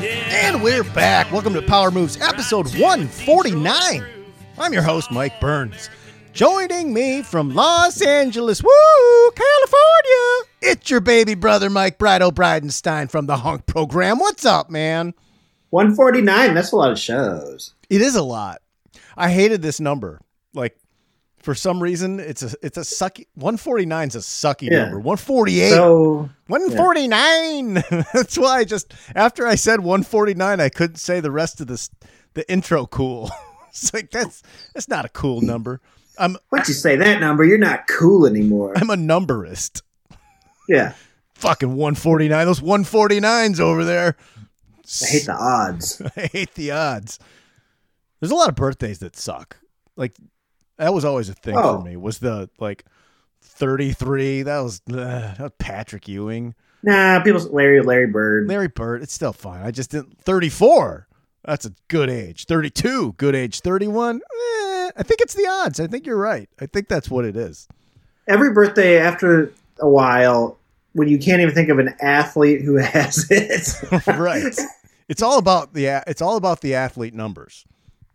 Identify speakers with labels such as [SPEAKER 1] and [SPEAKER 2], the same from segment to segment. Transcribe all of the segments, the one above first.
[SPEAKER 1] Yeah.
[SPEAKER 2] And we're back. Welcome to Power Moves, episode 149. I'm your host, Mike Burns. Joining me from Los Angeles, woo, California, it's your baby brother, Mike Brido Bridenstine from the Hunk Program. What's up, man?
[SPEAKER 3] 149, that's a lot of shows.
[SPEAKER 2] It is a lot. I hated this number. Like, for some reason, it's a it's a sucky. 149 is a sucky
[SPEAKER 3] Yeah.
[SPEAKER 2] number. 148.
[SPEAKER 3] So
[SPEAKER 2] 149. That's why I just after I said 149, I couldn't say the rest of this the intro cool. it's like that's that's not a cool number. I'm
[SPEAKER 3] once you say that number, you're not cool anymore.
[SPEAKER 2] I'm a numberist.
[SPEAKER 3] Yeah,
[SPEAKER 2] Fucking 149. Those 149s over there.
[SPEAKER 3] I hate the odds.
[SPEAKER 2] I hate the odds. There's a lot of birthdays that suck. Like that was always a thing
[SPEAKER 3] Oh.
[SPEAKER 2] for me. Was the like 33? That was, uh, Patrick Ewing.
[SPEAKER 3] Nah, people. Larry, Larry Bird.
[SPEAKER 2] Larry Bird, it's still fine. I just didn't. 34, that's a good age. 32, good age. 31, eh, I think it's the odds. I think you're right. I think that's what it is.
[SPEAKER 3] Every birthday after a while, when you can't even think of an athlete who has it.
[SPEAKER 2] right. It's all about the it's all about the athlete numbers.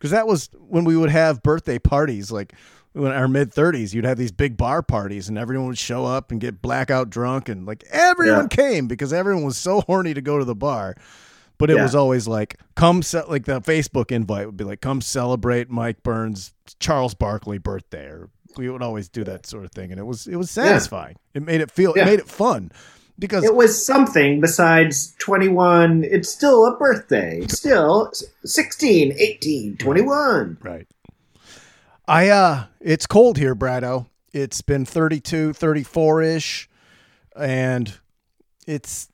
[SPEAKER 2] Because that was when we would have birthday parties, like when our mid 30s, you'd have these big bar parties, and everyone would show up and get blackout drunk, and like everyone came because everyone was so horny to go to the bar. But it
[SPEAKER 3] Yeah.
[SPEAKER 2] was always like, come, ce- like the Facebook invite would be like, come celebrate Mike Burns' Charles Barkley birthday, or we would always do that sort of thing, and it was it was satisfying. It made it feel, it made it fun because
[SPEAKER 3] it was something besides 21. It's still a birthday. It's still 16, 18, 21.
[SPEAKER 2] Right. I uh it's cold here, Brado. It's been 32, 34ish and it's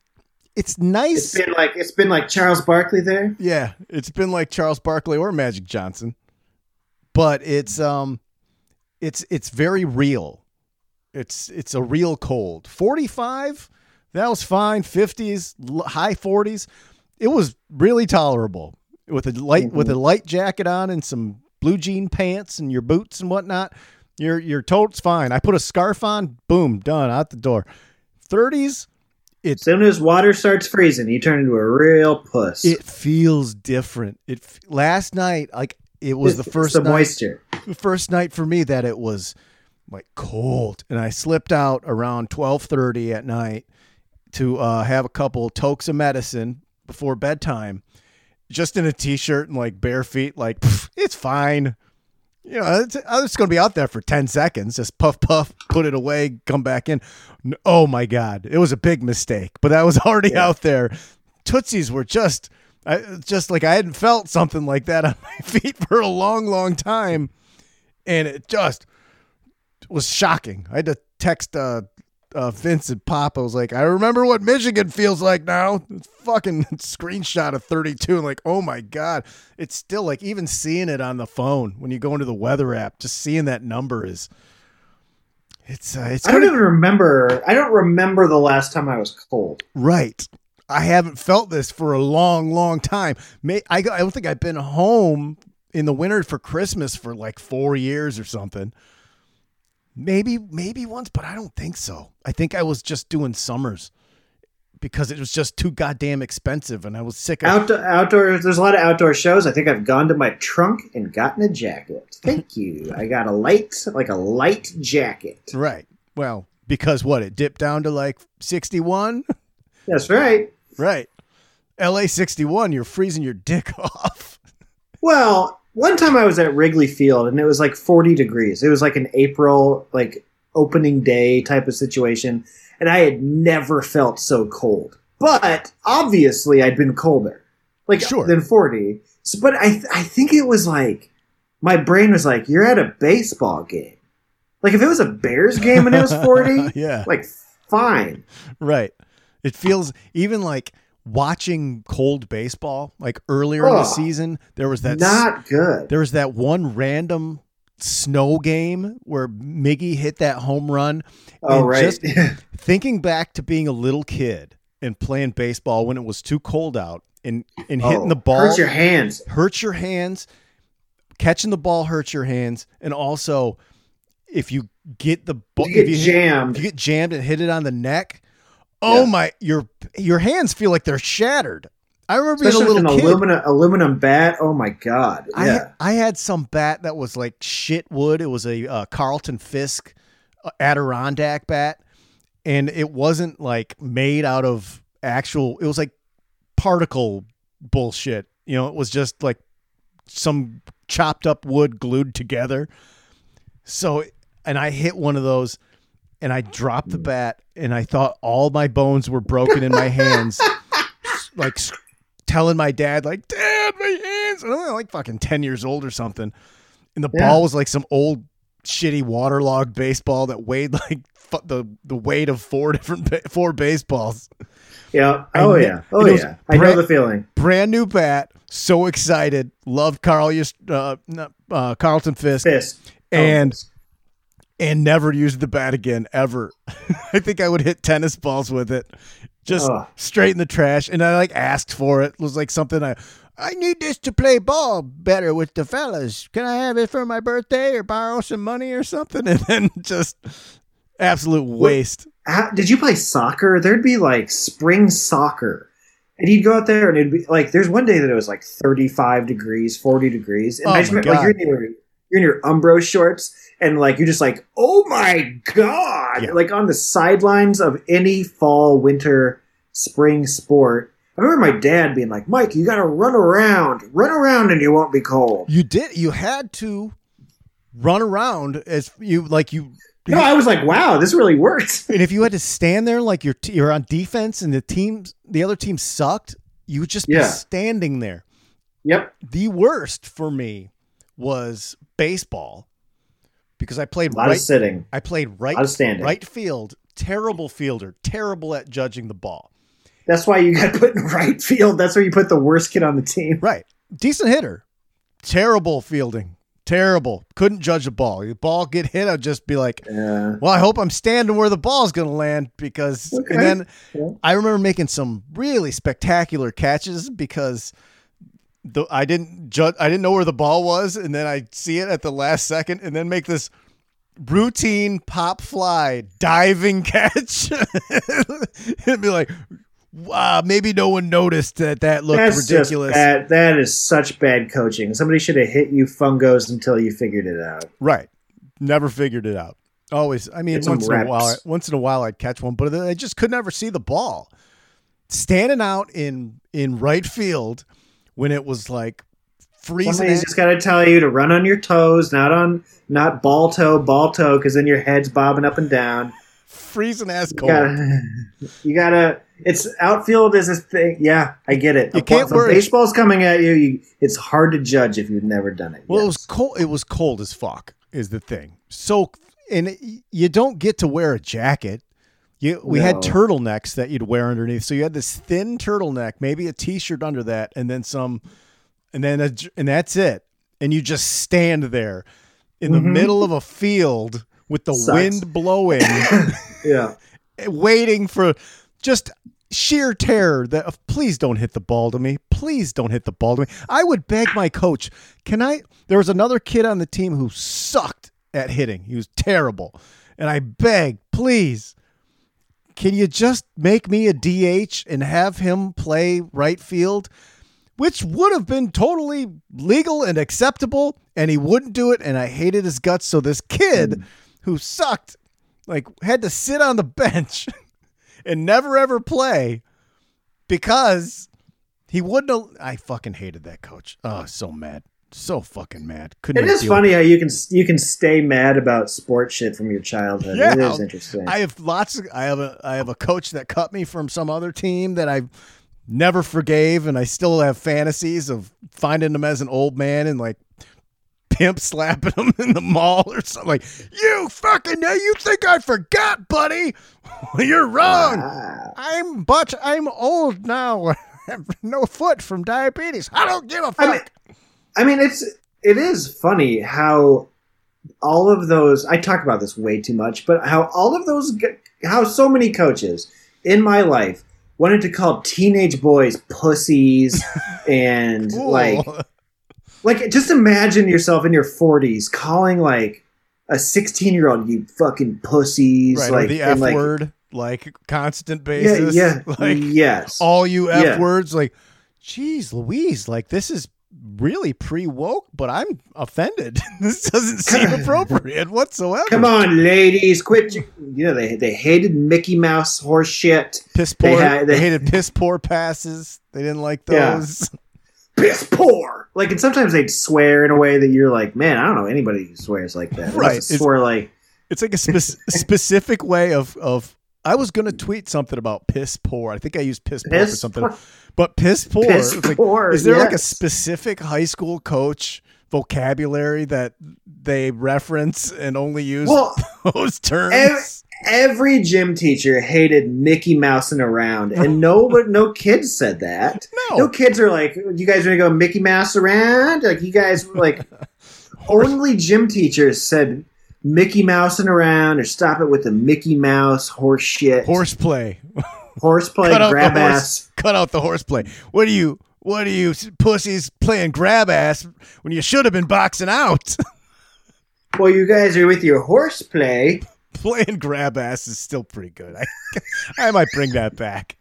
[SPEAKER 2] it's nice.
[SPEAKER 3] It's been like it's been like Charles Barkley there.
[SPEAKER 2] yeah, it's been like Charles Barkley or Magic Johnson. But it's um it's it's very real. It's it's a real cold. 45, that was fine. 50s, high 40s. It was really tolerable with a light with a mm-hmm. light jacket on and some blue jean pants and your boots and whatnot. Your your tote's fine. I put a scarf on, boom, done, out the door. 30s,
[SPEAKER 3] As soon as water starts freezing, you turn into a real puss.
[SPEAKER 2] it feels different. It last night, like it was the first
[SPEAKER 3] the
[SPEAKER 2] night,
[SPEAKER 3] moisture.
[SPEAKER 2] first night for me that it was like cold, and I slipped out around twelve thirty at night to uh, have a couple tokes of medicine before bedtime, just in a t-shirt and like bare feet. Like "Pff, it's fine. You know, it's, I was going to be out there for ten seconds, just puff puff, put it away, come back in. Oh my god, it was a big mistake, but that was already
[SPEAKER 3] Yeah.
[SPEAKER 2] out there. Tootsies were just. I, just like I hadn't felt something like that on my feet for a long, long time, and it just was shocking. I had to text uh, uh, Vince and Pop. I was like, I remember what Michigan feels like now. It's fucking screenshot of 32. And like, oh my God. It's still like even seeing it on the phone when you go into the weather app, just seeing that number is it's uh, it's
[SPEAKER 3] I don't even remember. I don't remember the last time I was cold.
[SPEAKER 2] Right. I haven't felt this for a long, long time. May I, I don't think I've been home in the winter for Christmas for like four years or something. Maybe, maybe once, but I don't think so. I think I was just doing summers because it was just too goddamn expensive, and I was sick of.
[SPEAKER 3] Outdoor, outdoors. There's a lot of outdoor shows. I think I've gone to my trunk and gotten a jacket. Thank you. I got a light, like a light jacket.
[SPEAKER 2] Right. Well, because what it dipped down to like sixty-one.
[SPEAKER 3] That's right.
[SPEAKER 2] right. LA sixty-one. You're freezing your dick off.
[SPEAKER 3] Well, one time I was at Wrigley Field and it was like 40 degrees. It was like an April, like opening day type of situation, and I had never felt so cold. But obviously, I'd been colder, like
[SPEAKER 2] Sure.
[SPEAKER 3] than 40. So, but I, I think it was like my brain was like, "You're at a baseball game." Like if it was a Bears game and it was 40,
[SPEAKER 2] yeah.
[SPEAKER 3] like fine.
[SPEAKER 2] Right. It feels even like watching cold baseball, like earlier in the season, there was that
[SPEAKER 3] Not good.
[SPEAKER 2] there was that one random snow game where Miggy hit that home run.
[SPEAKER 3] Oh right.
[SPEAKER 2] just- Thinking back to being a little kid and playing baseball when it was too cold out and, and hitting
[SPEAKER 3] Oh,
[SPEAKER 2] the ball
[SPEAKER 3] Hurts your hands.
[SPEAKER 2] hurts your hands. Catching the ball hurts your hands, and also if you get the ball,
[SPEAKER 3] You get
[SPEAKER 2] if you hit-
[SPEAKER 3] jammed.
[SPEAKER 2] if you get jammed and hit it on the neck. Oh
[SPEAKER 3] Yeah.
[SPEAKER 2] my! Your your hands feel like they're shattered. I remember being a little
[SPEAKER 3] an
[SPEAKER 2] kid.
[SPEAKER 3] aluminum aluminum bat. Oh my god.
[SPEAKER 2] I
[SPEAKER 3] Yeah.
[SPEAKER 2] I had some bat that was like shit wood. It was a uh, Carlton Fisk uh, Adirondack bat, and it wasn't like made out of actual. It was like particle bullshit. You know, it was just like some chopped up wood glued together. So, and I hit one of those, and I dropped the bat, and I thought all my bones were broken in my hands, like telling my dad, like, "Dad, my hands!" And I'm like fucking ten years old or something, and the
[SPEAKER 3] Yeah.
[SPEAKER 2] ball was like some old shitty waterlogged baseball that weighed like fu- the the weight of four different ba- four baseballs.
[SPEAKER 3] Yeah. Oh yeah. Oh yeah. I know the feeling.
[SPEAKER 2] Brand new bat, so excited. Loved Carl, uh, uh, Carlton Fisk,
[SPEAKER 3] Fist. Oh,
[SPEAKER 2] and
[SPEAKER 3] fist.
[SPEAKER 2] And never used the bat again ever. I think I would hit tennis balls with it, just
[SPEAKER 3] Ugh.
[SPEAKER 2] straight in the trash. And I like asked for it. It was like something I. I need this to play ball better with the fellas. Can I have it for my birthday or borrow some money or something? And then just absolute waste.
[SPEAKER 3] How, did you play soccer? There'd be like spring soccer. And you'd go out there and it'd be like, there's one day that it was like 35 degrees, 40 degrees. And
[SPEAKER 2] Oh
[SPEAKER 3] I just remember, like, you're in, your, you're in your Umbro shorts and like, you're just like, oh my God.
[SPEAKER 2] Yeah.
[SPEAKER 3] Like on the sidelines of any fall, winter, spring sport. I remember my dad being like, Mike, you got to run around, run around and you won't be cold.
[SPEAKER 2] You did. You had to run around as you like you.
[SPEAKER 3] No, I was like, wow, this really works."
[SPEAKER 2] And if you had to stand there like you're t- you're on defense and the teams the other team sucked, you would just be standing there.
[SPEAKER 3] Yep.
[SPEAKER 2] The worst for me was baseball because I played
[SPEAKER 3] A lot
[SPEAKER 2] right.
[SPEAKER 3] of sitting,
[SPEAKER 2] I played right
[SPEAKER 3] standing.
[SPEAKER 2] right field. Terrible fielder. Terrible at judging the ball.
[SPEAKER 3] That's why you got put in right field. That's where you put the worst kid on the team.
[SPEAKER 2] Right. Decent hitter. Terrible fielding. Terrible. Couldn't judge a ball. The ball get hit, I'd just be like,
[SPEAKER 3] Yeah.
[SPEAKER 2] well, I hope I'm standing where the ball's going to land because.
[SPEAKER 3] Okay.
[SPEAKER 2] And then
[SPEAKER 3] Yeah.
[SPEAKER 2] I remember making some really spectacular catches because the I didn't judge. I didn't know where the ball was, and then I see it at the last second, and then make this routine pop fly diving catch, and be like, wow, maybe no one noticed that that looked
[SPEAKER 3] That's
[SPEAKER 2] ridiculous.
[SPEAKER 3] That is such bad coaching. Somebody should have hit you fungos until you figured it out.
[SPEAKER 2] Right. Never figured it out. Always. I mean,
[SPEAKER 3] some
[SPEAKER 2] once in a while, once in a while, I'd catch one, but I just could never see the ball. Standing out in in right field when it was like freezing.
[SPEAKER 3] Somebody's just got to tell you to run on your toes, not on not ball toe, ball toe, because then your head's bobbing up and down.
[SPEAKER 2] freezing ass
[SPEAKER 3] You
[SPEAKER 2] cold.
[SPEAKER 3] gotta, you gotta. It's outfield is a thing. Yeah, I get it.
[SPEAKER 2] You can't worry.
[SPEAKER 3] baseball's coming at you, you. It's hard to judge if you've never done it.
[SPEAKER 2] Well, it was cold. It was cold as fuck. Is the thing. So, and it- you don't get to wear a jacket. You we had
[SPEAKER 3] No.
[SPEAKER 2] turtlenecks that you'd wear underneath. So you had this thin turtleneck, maybe a t-shirt under that, and then some, and then a, and that's it. And you just stand there in the
[SPEAKER 3] Mhm.
[SPEAKER 2] middle of a field with the
[SPEAKER 3] Sucks.
[SPEAKER 2] wind blowing,
[SPEAKER 3] yeah.
[SPEAKER 2] waiting for just sheer terror that of, please don't hit the ball to me. Please don't hit the ball to me. I would beg my coach, can I? There was another kid on the team who sucked at hitting. He was terrible. And I begged, please, can you just make me a DH and have him play right field? Which would have been totally legal and acceptable, and he wouldn't do it, and I hated his guts. So this kid hmm. who sucked, like, had to sit on the bench and never ever play because he wouldn't. Have, I fucking hated that coach. Oh, so mad, so fucking mad. Couldn't.
[SPEAKER 3] It is funny how you can you can stay mad about sport shit from your childhood.
[SPEAKER 2] Yeah.
[SPEAKER 3] It is interesting.
[SPEAKER 2] I have lots of I have a I have a coach that cut me from some other team that I never forgave and I still have fantasies of finding him as an old man and like pimp slapping him in the mall or something like, "You fucking know you think I forgot, buddy? You're wrong.
[SPEAKER 3] Wow.
[SPEAKER 2] I'm but I'm old now. No foot from diabetes. I don't give a fuck."
[SPEAKER 3] I mean, I mean, it's it is funny how all of those. I talk about this way too much, but how all of those, how so many coaches in my life wanted to call teenage boys pussies and
[SPEAKER 2] Cool.
[SPEAKER 3] like like just imagine yourself in your 40s calling like a 16 year old you fucking pussies
[SPEAKER 2] right,
[SPEAKER 3] like
[SPEAKER 2] the F
[SPEAKER 3] like,
[SPEAKER 2] word, like constant
[SPEAKER 3] yeah
[SPEAKER 2] basis.
[SPEAKER 3] yeah
[SPEAKER 2] like
[SPEAKER 3] yes
[SPEAKER 2] all you F
[SPEAKER 3] Yeah.
[SPEAKER 2] words, like, geez, Louise, like this is really pre woke, but I'm offended. this doesn't seem appropriate whatsoever.
[SPEAKER 3] come on ladies quit you know they they hated mickey mouse horse shit
[SPEAKER 2] piss
[SPEAKER 3] They
[SPEAKER 2] poor.
[SPEAKER 3] had-
[SPEAKER 2] they,
[SPEAKER 3] they-
[SPEAKER 2] hated piss poor passes. They didn't like
[SPEAKER 3] Yeah.
[SPEAKER 2] those.
[SPEAKER 3] piss poor like and sometimes they'd swear in a way that you're like man i don't know anybody who swears like that
[SPEAKER 2] Right, it's-
[SPEAKER 3] swear like
[SPEAKER 2] It's like a spe- specific way of of. I was gonna tweet something about piss poor. I think I used piss poor for something,
[SPEAKER 3] poor,
[SPEAKER 2] but piss poor.
[SPEAKER 3] piss
[SPEAKER 2] like,
[SPEAKER 3] poor
[SPEAKER 2] is there like a specific high school coach vocabulary that they reference and only use
[SPEAKER 3] well
[SPEAKER 2] those terms?
[SPEAKER 3] Ev- every gym teacher hated Mickey Mousing around, and no, but no kids said that.
[SPEAKER 2] no,
[SPEAKER 3] No kids are like, "You guys are gonna go Mickey Mouse around?" Like you guys like, only gym teachers said Mickey Mousing around or stop it with the Mickey Mouse horse shit,
[SPEAKER 2] horseplay.
[SPEAKER 3] Horseplay,
[SPEAKER 2] Cut out the
[SPEAKER 3] grab
[SPEAKER 2] horse.
[SPEAKER 3] ass.
[SPEAKER 2] Cut out the horseplay. What are you? What are you pussies playing grab ass when you should have been boxing out?
[SPEAKER 3] Well, you guys are with your horseplay.
[SPEAKER 2] playing grab ass is still pretty good. I, I might bring that back.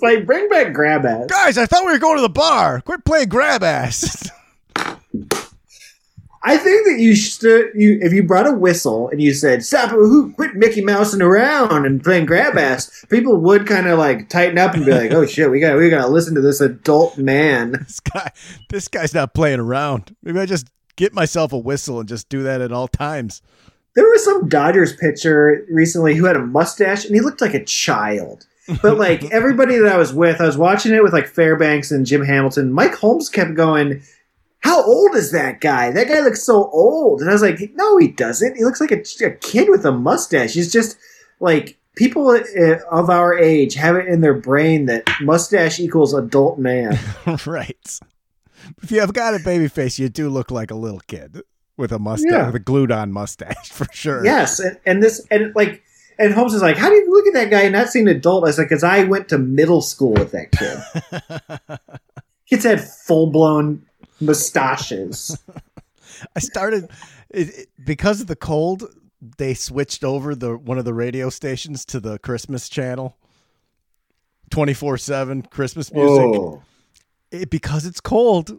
[SPEAKER 3] Like, bring back grab ass.
[SPEAKER 2] Guys, I thought we were going to the bar. Quit playing grab ass.
[SPEAKER 3] I think that you should, you if you brought a whistle and you said "Stop! Who quit Mickey Mousing around and playing grab ass?" People would kind of like tighten up and be like, "Oh shit, we got we got to listen to this adult man."
[SPEAKER 2] this guy, this guy's not playing around. Maybe I just get myself a whistle and just do that at all times.
[SPEAKER 3] There was some Dodgers pitcher recently who had a mustache and he looked like a child. But like everybody that I was with, I was watching it with like Fairbanks and Jim Hamilton. Mike Holmes kept going. How old is that guy? That guy looks so old. And I was like, no, he doesn't. He looks like a, a kid with a mustache. He's just like people uh, of our age have it in their brain that mustache equals adult man.
[SPEAKER 2] right. If you have got a baby face, you do look like a little kid with a mustache,
[SPEAKER 3] Yeah.
[SPEAKER 2] with a glued on mustache for sure.
[SPEAKER 3] Yes, and, and this and like and Holmes is like, how do you look at that guy and not see an adult? I was like, because I went to middle school with that kid. Kids had full blown mustaches.
[SPEAKER 2] I started it, it- because of the cold. They switched over the one of the radio stations to the Christmas channel, twenty four seven Christmas music.
[SPEAKER 3] Oh,
[SPEAKER 2] It, because it's cold,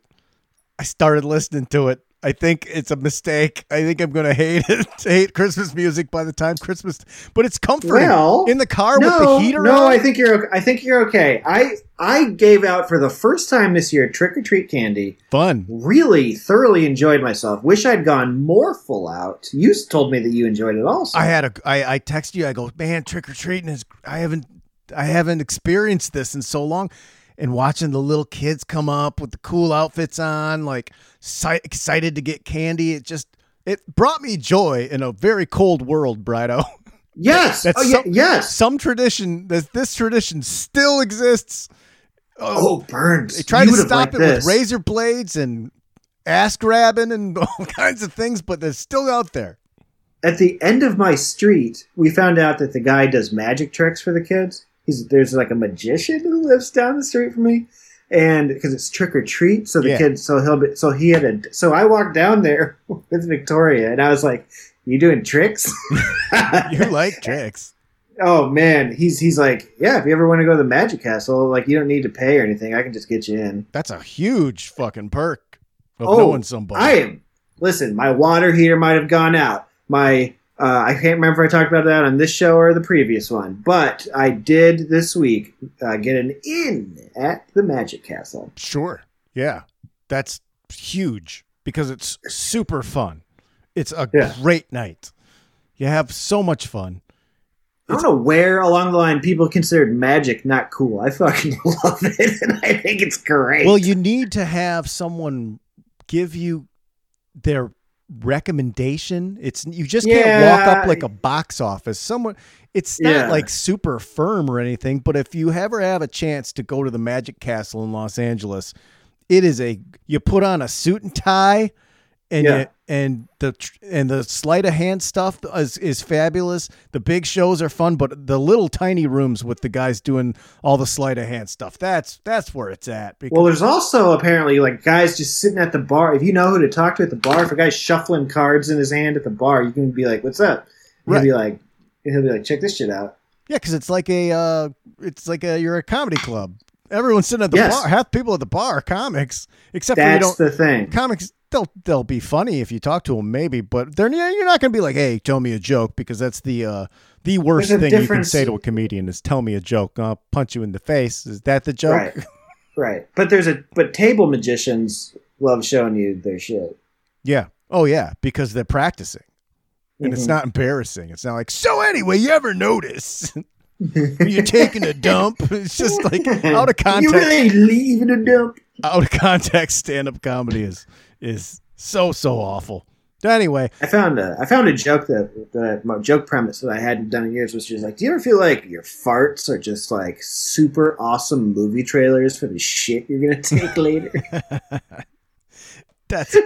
[SPEAKER 2] I started listening to it. I think it's a mistake. I think I'm gonna hate it. hate Christmas music by the time Christmas, but it's comforting
[SPEAKER 3] well,
[SPEAKER 2] in the car with the heater
[SPEAKER 3] no,
[SPEAKER 2] on.
[SPEAKER 3] I think you're. okay. I think you're okay. I I gave out for the first time this year trick or treat candy.
[SPEAKER 2] fun.
[SPEAKER 3] Really thoroughly enjoyed myself. Wish I'd gone more full out. You told me that you enjoyed it also.
[SPEAKER 2] I had a I I text you. I go, man, trick or treating is. I haven't I haven't experienced this in so long, and watching the little kids come up with the cool outfits on, like excited to get candy. It just it brought me joy in a very cold world, Brido.
[SPEAKER 3] yes.
[SPEAKER 2] That's
[SPEAKER 3] oh, yeah, yes.
[SPEAKER 2] Some tradition this this tradition still exists.
[SPEAKER 3] Oh, oh Burns.
[SPEAKER 2] They try
[SPEAKER 3] you
[SPEAKER 2] to stop it
[SPEAKER 3] this.
[SPEAKER 2] with razor blades and ass grabbing and all kinds of things, but they're still out there.
[SPEAKER 3] at the end of my street, we found out that the guy does magic tricks for the kids. He's there's like a magician who lives down the street from me, and because it's trick or treat, so the
[SPEAKER 2] Yeah.
[SPEAKER 3] kids, so he'll be, so he had a, so I walked down there with Victoria, and I was like, "You doing tricks?"
[SPEAKER 2] You like tricks.
[SPEAKER 3] oh man, he's he's like, "Yeah, if you ever want to go to the Magic Castle, like you don't need to pay or anything. I can just get you in."
[SPEAKER 2] That's a huge fucking perk of
[SPEAKER 3] Oh,
[SPEAKER 2] knowing somebody.
[SPEAKER 3] I am. Listen, my water heater might have gone out. My uh, I can't remember if I talked about that on this show or the previous one, but I did this week uh, get an in at the Magic Castle.
[SPEAKER 2] Sure. Yeah. That's huge because it's super fun. It's a
[SPEAKER 3] Yeah.
[SPEAKER 2] great night. You have so much fun.
[SPEAKER 3] I don't know where along the line people considered magic not cool. I fucking love it, and I think it's great.
[SPEAKER 2] Well, you need to have someone give you their recommendation. It's you just can't walk up like a box office. Someone it's not
[SPEAKER 3] Yeah.
[SPEAKER 2] like super firm or anything, but if you ever have a chance to go to the Magic Castle in Los Angeles, it is a you put on a suit and tie and
[SPEAKER 3] Yeah.
[SPEAKER 2] and the and the sleight of hand stuff is, is fabulous. The big shows are fun, but the little tiny rooms with the guys doing all the sleight of hand stuff, that's that's where it's at. Because,
[SPEAKER 3] Well, there's also apparently like guys just sitting at the bar. If you know who to talk to at the bar, if a guy's shuffling cards in his hand at the bar, you can be like, "What's up?"
[SPEAKER 2] Right.
[SPEAKER 3] He'll be like, "He'll be like, check this shit out."
[SPEAKER 2] Yeah, because it's like a uh, it's like a you're a comedy club. Everyone's sitting at the
[SPEAKER 3] Yes.
[SPEAKER 2] bar. Half people at the bar are comics, except for you
[SPEAKER 3] That's
[SPEAKER 2] don't.
[SPEAKER 3] the thing.
[SPEAKER 2] comics they'll they'll be funny if you talk to them maybe, but they're you're not gonna be like, hey, tell me a joke because that's the uh, the worst thing you can say to a comedian is tell me a joke. I'll punch you in the face. Is that the joke?
[SPEAKER 3] Right. Right. But there's a but table magicians love showing you their shit.
[SPEAKER 2] Yeah. Oh yeah, because they're practicing. And it's
[SPEAKER 3] Mhm.
[SPEAKER 2] not embarrassing. It's not like, so anyway, you ever notice you're taking a dump? It's just like out of context.
[SPEAKER 3] You really leaving a dump?
[SPEAKER 2] out of context stand up comedy is is so so awful. Anyway,
[SPEAKER 3] I found a I found a joke that that my joke premise that I hadn't done in years was just like, do you ever feel like your farts are just like super awesome movie trailers for the shit you're gonna take later?
[SPEAKER 2] that's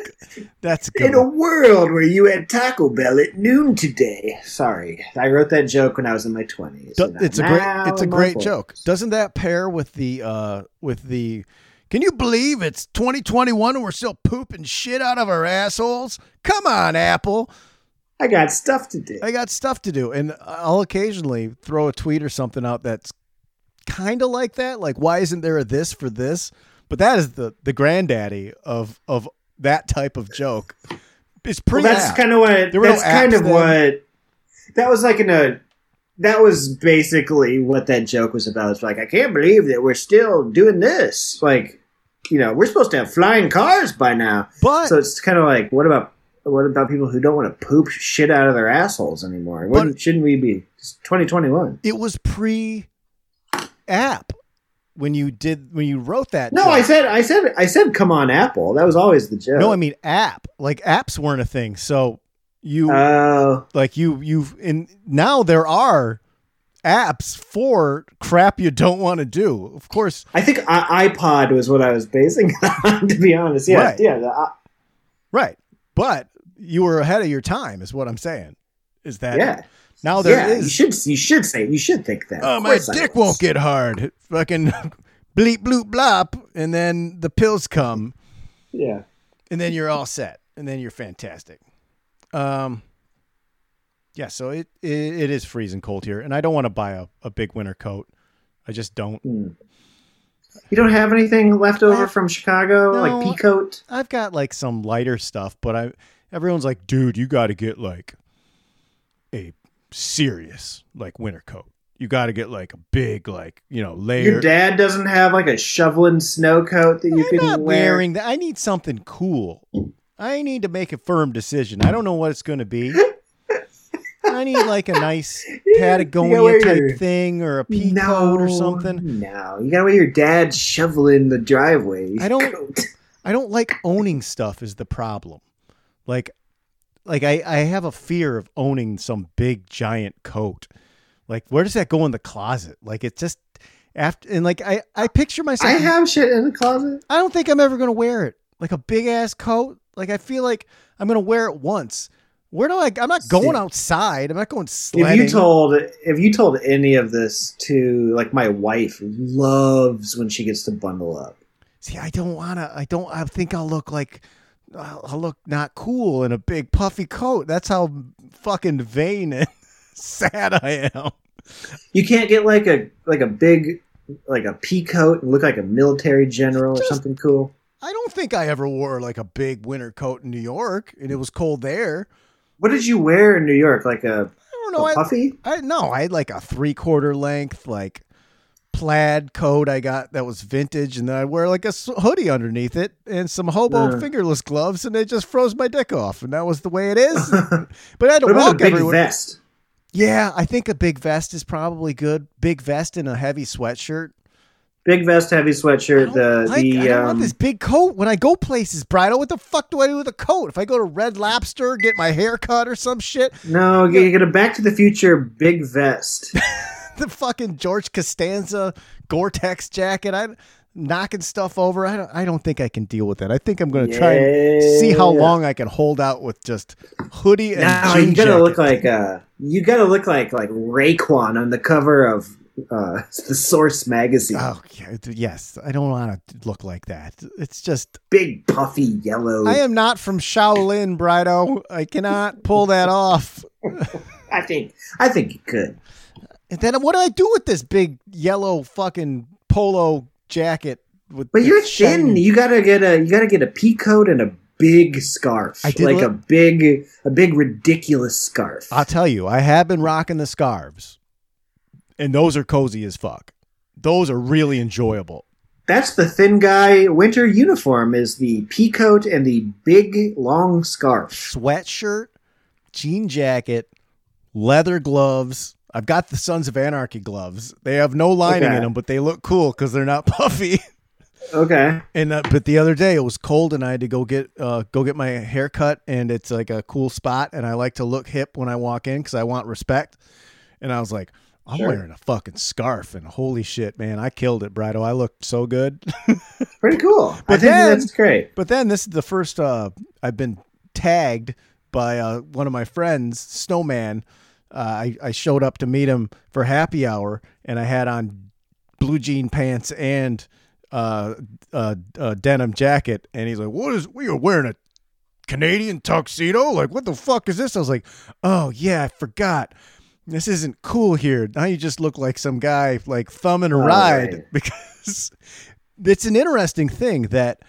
[SPEAKER 2] that's good.
[SPEAKER 3] In a world where you had Taco Bell at noon today. Sorry, I wrote that joke when I was in my twenties.
[SPEAKER 2] It's a great it's a great joke. Doesn't that pair with the uh with the Can you believe it's 2021 and we're still pooping shit out of our assholes? Come on, Apple.
[SPEAKER 3] I got stuff to do.
[SPEAKER 2] I got stuff to do. And I'll occasionally throw a tweet or something out that's kind of like that. Like, why isn't there a this for this? But that is the the granddaddy of of that type of joke. It's
[SPEAKER 3] Well,
[SPEAKER 2] pretty.
[SPEAKER 3] that's kind of what.
[SPEAKER 2] There were no
[SPEAKER 3] That's kind of
[SPEAKER 2] then.
[SPEAKER 3] what. That was like in a. That was basically what that joke was about. It's like I can't believe that we're still doing this. Like, you know, we're supposed to have flying cars by now.
[SPEAKER 2] but
[SPEAKER 3] So it's kind of like, what about what about people who don't want to poop shit out of their assholes anymore? Shouldn't we be 2021?
[SPEAKER 2] it was pre app when you did when you wrote that.
[SPEAKER 3] No,
[SPEAKER 2] joke.
[SPEAKER 3] I said, I said, I said, come on, Apple. That was always the joke.
[SPEAKER 2] no. I mean app. Like apps weren't a thing. So you
[SPEAKER 3] Oh,
[SPEAKER 2] like you you've in now there are apps for crap you don't want to do. Of course,
[SPEAKER 3] I think I- iPod was what I was basing on. To be honest, yeah,
[SPEAKER 2] Right.
[SPEAKER 3] yeah. Uh,
[SPEAKER 2] right. But you were ahead of your time, is what I'm saying. Is that
[SPEAKER 3] yeah.
[SPEAKER 2] now there
[SPEAKER 3] yeah, you should you should say you should think that.
[SPEAKER 2] oh, my dick won't get hard. Fucking bleep bloop blop, and then the pills come,
[SPEAKER 3] Yeah,
[SPEAKER 2] and then you're all set, and then you're fantastic. Um, yeah. So it it, it is freezing cold here, and I don't want to buy a, a big winter coat. I just don't.
[SPEAKER 3] Hmm. you don't have anything left over
[SPEAKER 2] Uh,
[SPEAKER 3] from Chicago,
[SPEAKER 2] no.
[SPEAKER 3] like pea coat.
[SPEAKER 2] I've got like some lighter stuff, but I everyone's like, dude, you got to get like a serious like winter coat. You got to get like a big like you know layer.
[SPEAKER 3] Your dad doesn't have like a shoveling snow coat that you
[SPEAKER 2] I'm
[SPEAKER 3] can
[SPEAKER 2] not
[SPEAKER 3] wear.
[SPEAKER 2] wearing that. I need something cool. I need to make a firm decision. I don't know what it's going to be. I need like a nice Patagonia type
[SPEAKER 3] your-
[SPEAKER 2] thing or a pea coat or something.
[SPEAKER 3] No, you gotta wear your dad shoveling the driveway.
[SPEAKER 2] I don't-
[SPEAKER 3] coat.
[SPEAKER 2] I don't like owning stuff is the problem. Like like I, I have a fear of owning some big giant coat. Like where does that go in the closet? Like it just after and like I, I picture myself
[SPEAKER 3] I have shit in the closet.
[SPEAKER 2] I don't think I'm ever gonna wear it. Like a big ass coat. Like I feel like I'm gonna wear it once. Where do I I'm not going outside. I'm not going
[SPEAKER 3] If you told if you told any of this to like my wife loves when she gets to bundle up.
[SPEAKER 2] See, I don't wanna I don't I think I'll look like I'll I'll look not cool in a big puffy coat. That's how fucking vain and sad I am.
[SPEAKER 3] You can't get like a like a big like a pea coat and look like a military general or something cool.
[SPEAKER 2] I don't think I ever wore like a big winter coat in New York, and it was cold there.
[SPEAKER 3] What did you wear in New York? Like a,
[SPEAKER 2] I don't know.
[SPEAKER 3] a
[SPEAKER 2] I,
[SPEAKER 3] puffy?
[SPEAKER 2] I no, I had like a three quarter length like plaid coat I got that was vintage, and then I wear like a hoodie underneath it and some hobo
[SPEAKER 3] Uh.
[SPEAKER 2] fingerless gloves, and it just froze my dick off, and that was the way it is. but I had to
[SPEAKER 3] What about a
[SPEAKER 2] walk
[SPEAKER 3] big
[SPEAKER 2] everywhere.
[SPEAKER 3] vest?
[SPEAKER 2] Yeah, I think a big vest is probably good. Big vest and a heavy sweatshirt.
[SPEAKER 3] Big vest, heavy sweatshirt. The
[SPEAKER 2] like-
[SPEAKER 3] the
[SPEAKER 2] I don't want
[SPEAKER 3] um,
[SPEAKER 2] this big coat when I go places, Brido. What the fuck do I do with a coat? If I go to Red Lobster, get my hair cut or some shit,
[SPEAKER 3] no, you get a Back to the Future big vest.
[SPEAKER 2] the fucking George Costanza Gore-Tex jacket, I'm knocking stuff over. I don't, I don't think I can deal with that. I think I'm going to try and see how long I can hold out with just hoodie and
[SPEAKER 3] Now
[SPEAKER 2] jean
[SPEAKER 3] you gotta
[SPEAKER 2] jacket.
[SPEAKER 3] look like uh, you gotta look like like Raekwon on the cover of uh, the Source magazine.
[SPEAKER 2] Oh yes. I don't want to look like that. It's just
[SPEAKER 3] Big puffy yellow.
[SPEAKER 2] I am not from Shaolin, Brido. I cannot pull that off.
[SPEAKER 3] I think I think you could.
[SPEAKER 2] And then what do I do with this big yellow fucking polo jacket? With
[SPEAKER 3] But you're thin.
[SPEAKER 2] shiny-
[SPEAKER 3] You gotta get a you gotta get a pea coat and a big scarf. Like
[SPEAKER 2] look-
[SPEAKER 3] a big a big ridiculous scarf.
[SPEAKER 2] I'll tell you, I have been rocking the scarves, and those are cozy as fuck. Those are really enjoyable.
[SPEAKER 3] That's the thin guy winter uniform is the pea coat and the big long scarf.
[SPEAKER 2] Sweatshirt, jean jacket, leather gloves. I've got the Sons of Anarchy gloves. They have no lining
[SPEAKER 3] Okay.
[SPEAKER 2] in them, but they look cool because they're not puffy.
[SPEAKER 3] Okay.
[SPEAKER 2] And uh, but the other day it was cold and I had to go get uh, go get my hair cut and it's like a cool spot and I like to look hip when I walk in because I want respect. And I was like, I'm
[SPEAKER 3] Sure.
[SPEAKER 2] wearing a fucking scarf and holy shit, man, I killed it, Brido. I looked so good.
[SPEAKER 3] Pretty cool. I
[SPEAKER 2] But
[SPEAKER 3] think
[SPEAKER 2] then-
[SPEAKER 3] that's great.
[SPEAKER 2] but then this is the first uh, I've been tagged by uh, one of my friends, Snowman. Uh, I, I showed up to meet him for happy hour and I had on blue jean pants and uh, uh, uh, denim jacket. And he's like, What is, we are wearing a Canadian tuxedo? Like, what the fuck is this? I was like, Oh, yeah, I forgot. This isn't cool here. Now you just look like some guy like thumbing a
[SPEAKER 3] Oh,
[SPEAKER 2] ride
[SPEAKER 3] right.
[SPEAKER 2] because it's an interesting thing that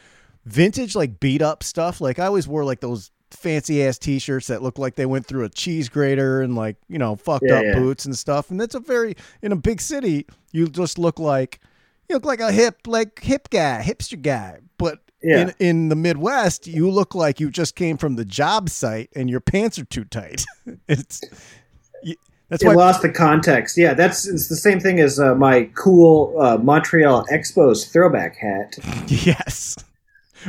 [SPEAKER 2] vintage like beat up stuff. Like I always wore like those fancy ass t-shirts that look like they went through a cheese grater and like, you know, fucked
[SPEAKER 3] Yeah,
[SPEAKER 2] up
[SPEAKER 3] yeah.
[SPEAKER 2] boots and stuff. And that's a very in a big city, you just look like you look like a hip like hip guy, hipster guy. But
[SPEAKER 3] Yeah.
[SPEAKER 2] in in the Midwest, you look like you just came from the job site and your pants are too tight. it's y- that's
[SPEAKER 3] it
[SPEAKER 2] why
[SPEAKER 3] lost the context. Yeah, that's it's the same thing as uh, my cool uh, Montreal Expos throwback hat.
[SPEAKER 2] Yes.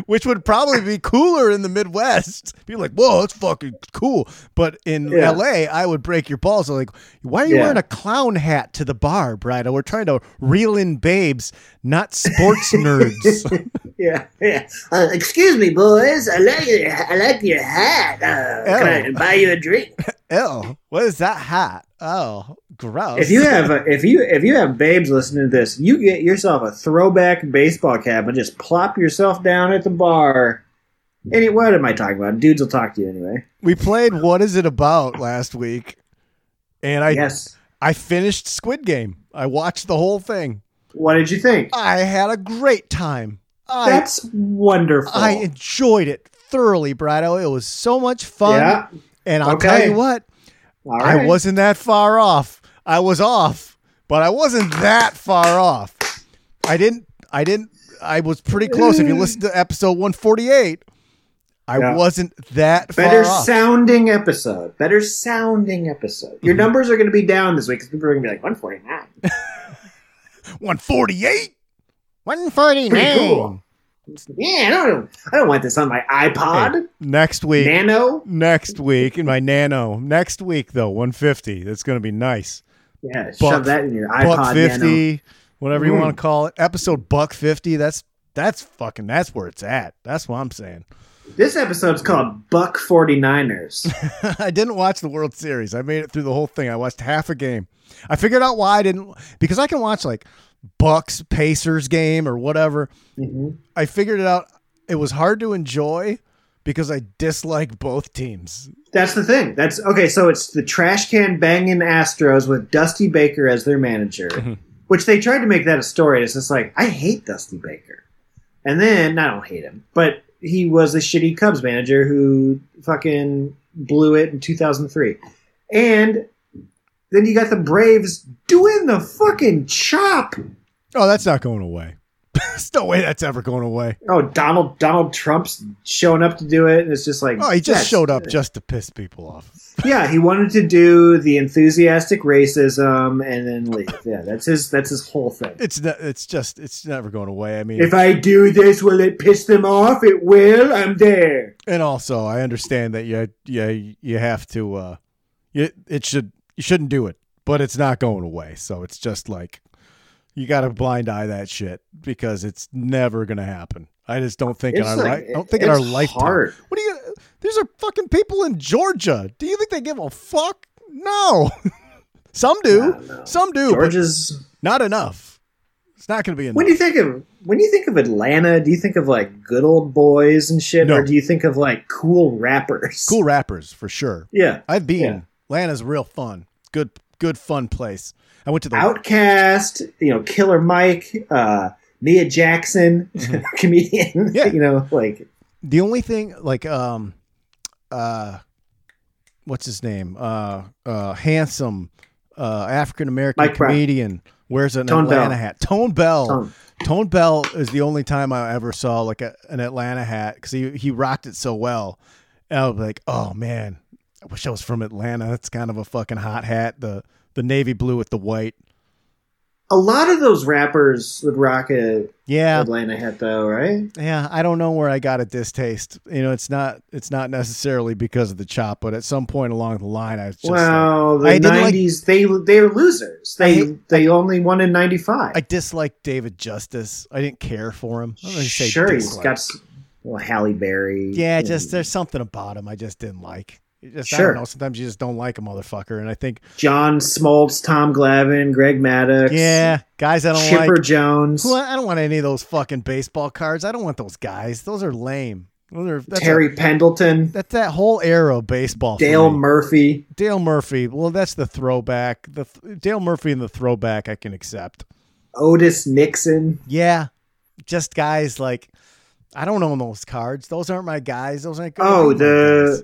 [SPEAKER 2] Which would probably be cooler in the Midwest. Be like, whoa, that's fucking cool. But in
[SPEAKER 3] Yeah.
[SPEAKER 2] LA, I would break your balls. I'm like, why are you
[SPEAKER 3] Yeah.
[SPEAKER 2] wearing a clown hat to the bar, Brido? We're trying to reel in babes, not sports nerds.
[SPEAKER 3] Yeah, yeah. Uh, excuse me, boys. I like your I like your hat. Uh, can I
[SPEAKER 2] Oh.
[SPEAKER 3] buy you a drink?
[SPEAKER 2] Ew, what is that hat? Oh, gross.
[SPEAKER 3] If you have a, if you if you have babes listening to this, you get yourself a throwback baseball cap and just plop yourself down at the bar. Any what am I talking about? Dudes will talk to you anyway.
[SPEAKER 2] we played What Is It About last week, and I
[SPEAKER 3] yes.
[SPEAKER 2] I finished Squid Game. I watched the whole thing.
[SPEAKER 3] What did you think?
[SPEAKER 2] I had a great time. I
[SPEAKER 3] That's wonderful.
[SPEAKER 2] I enjoyed it thoroughly, Brado. It was so much fun.
[SPEAKER 3] yeah.
[SPEAKER 2] And I'll
[SPEAKER 3] Okay.
[SPEAKER 2] tell you what,
[SPEAKER 3] All
[SPEAKER 2] I wasn't that far off. I was off, but I wasn't that far off. I didn't I didn't I was pretty close. If you listen to episode 148, I
[SPEAKER 3] Yeah.
[SPEAKER 2] wasn't that
[SPEAKER 3] Better
[SPEAKER 2] far off.
[SPEAKER 3] sounding episode. Better sounding episode. Your
[SPEAKER 2] Mhm.
[SPEAKER 3] numbers are going to be down this week because people are going to be like 149.
[SPEAKER 2] 148? 149.
[SPEAKER 3] Pretty cool. Yeah, I don't. I don't want this on my iPod
[SPEAKER 2] Next week.
[SPEAKER 3] Nano.
[SPEAKER 2] next week in my nano. Next week though, 150. That's going to be nice.
[SPEAKER 3] Yeah,
[SPEAKER 2] Buck-
[SPEAKER 3] shove that in your iPod
[SPEAKER 2] buck
[SPEAKER 3] Nano.
[SPEAKER 2] 50 whatever you
[SPEAKER 3] Mhm.
[SPEAKER 2] want to call it episode buck 50 that's that's fucking that's where it's at that's what i'm saying
[SPEAKER 3] This episode's called Buck 49ers.
[SPEAKER 2] i didn't watch the world series i made it through the whole thing i watched half a game i figured out why i didn't because i can watch like bucks pacers game or whatever
[SPEAKER 3] Mhm.
[SPEAKER 2] i figured it out it was hard to enjoy because i dislike both teams
[SPEAKER 3] That's the thing. That's okay. So it's the trash can banging Astros with Dusty Baker as their manager,
[SPEAKER 2] Mhm.
[SPEAKER 3] which they tried to make that a story. It's just like I hate Dusty Baker, and then I don't hate him, but he was a shitty Cubs manager who fucking blew it in 2003, and then you got the Braves doing the fucking chop.
[SPEAKER 2] oh that's not going away There's no way that's ever going away.
[SPEAKER 3] Oh, Donald Donald Trump's showing up to do it, and it's just like
[SPEAKER 2] Oh, he just showed up just to piss people off.
[SPEAKER 3] Yeah, he wanted to do the enthusiastic racism and then leave. Yeah, that's his that's his whole thing.
[SPEAKER 2] It's it's just it's never going away. I mean,
[SPEAKER 3] If I do this, will it piss them off? It will. I'm there.
[SPEAKER 2] and also I understand that you you you have to uh, you, it should you shouldn't do it, but it's not going away. So it's just like you got to blind eye that shit because it's never gonna happen. I just don't think in our
[SPEAKER 3] like-
[SPEAKER 2] li- I don't think in our
[SPEAKER 3] it's
[SPEAKER 2] lifetime.
[SPEAKER 3] hard.
[SPEAKER 2] What do you? These are fucking people in Georgia. Do you think they give a fuck? No. Some do.
[SPEAKER 3] Don't.
[SPEAKER 2] Some do, but
[SPEAKER 3] Georgia's.
[SPEAKER 2] not enough. It's not going to be enough.
[SPEAKER 3] When do you think of when you think of Atlanta? Do you think of like good old boys and shit,
[SPEAKER 2] No.
[SPEAKER 3] or do you think of like cool rappers?
[SPEAKER 2] cool rappers for sure.
[SPEAKER 3] Yeah.
[SPEAKER 2] I've been.
[SPEAKER 3] Yeah.
[SPEAKER 2] Atlanta's real fun. Good, good, fun place. I went to the
[SPEAKER 3] OutKast, you know, Killer Mike, uh, Mia Jackson, comedian.
[SPEAKER 2] Mm-hmm. Yeah.
[SPEAKER 3] you know, like
[SPEAKER 2] the only thing like um uh what's his name uh uh handsome uh African American
[SPEAKER 3] Mike Brown.
[SPEAKER 2] comedian wears an
[SPEAKER 3] Tone
[SPEAKER 2] Atlanta
[SPEAKER 3] Bell.
[SPEAKER 2] hat. Tone Bell.
[SPEAKER 3] Tone.
[SPEAKER 2] Tone Bell is the only time I ever saw like a, an Atlanta hat because he he rocked it so well. And I was like, oh man, I wish I was from Atlanta. That's kind of a fucking hot hat. The the navy blue with the white.
[SPEAKER 3] a lot of those rappers would rock a
[SPEAKER 2] Yeah,
[SPEAKER 3] Atlanta hat, though, right?
[SPEAKER 2] yeah. I don't know where I got a distaste. You know, it's not it's not necessarily because of the chop, but at some point along the line, I was just like,
[SPEAKER 3] well,
[SPEAKER 2] I
[SPEAKER 3] the
[SPEAKER 2] didn't like-
[SPEAKER 3] nineties they they're losers. They
[SPEAKER 2] hate-
[SPEAKER 3] they only won in ninety five.
[SPEAKER 2] I disliked David Justice. I didn't care for him. I'm gonna say
[SPEAKER 3] Sure, he's
[SPEAKER 2] dislike.
[SPEAKER 3] got s- well Halle Berry.
[SPEAKER 2] Yeah, just there's something about him I just didn't like. Just, I
[SPEAKER 3] Sure.
[SPEAKER 2] don't know. Sometimes you just don't like a motherfucker, and I think
[SPEAKER 3] John Smoltz, Tom Glavine, Greg Maddux.
[SPEAKER 2] yeah, guys I don't
[SPEAKER 3] Chipper
[SPEAKER 2] like.
[SPEAKER 3] Jones,
[SPEAKER 2] Who- I don't want any of those fucking baseball cards. I don't want those guys. Those are lame. Those are that's
[SPEAKER 3] Terry
[SPEAKER 2] A,
[SPEAKER 3] Pendleton,
[SPEAKER 2] that's that whole era of baseball.
[SPEAKER 3] Dale. Murphy.
[SPEAKER 2] Dale Murphy. Well, that's the throwback. The Dale Murphy and the throwback I can accept.
[SPEAKER 3] Otis Nixon.
[SPEAKER 2] Yeah, just guys like I don't own those cards. Those aren't my guys. Those aren't.
[SPEAKER 3] Oh, the
[SPEAKER 2] guys.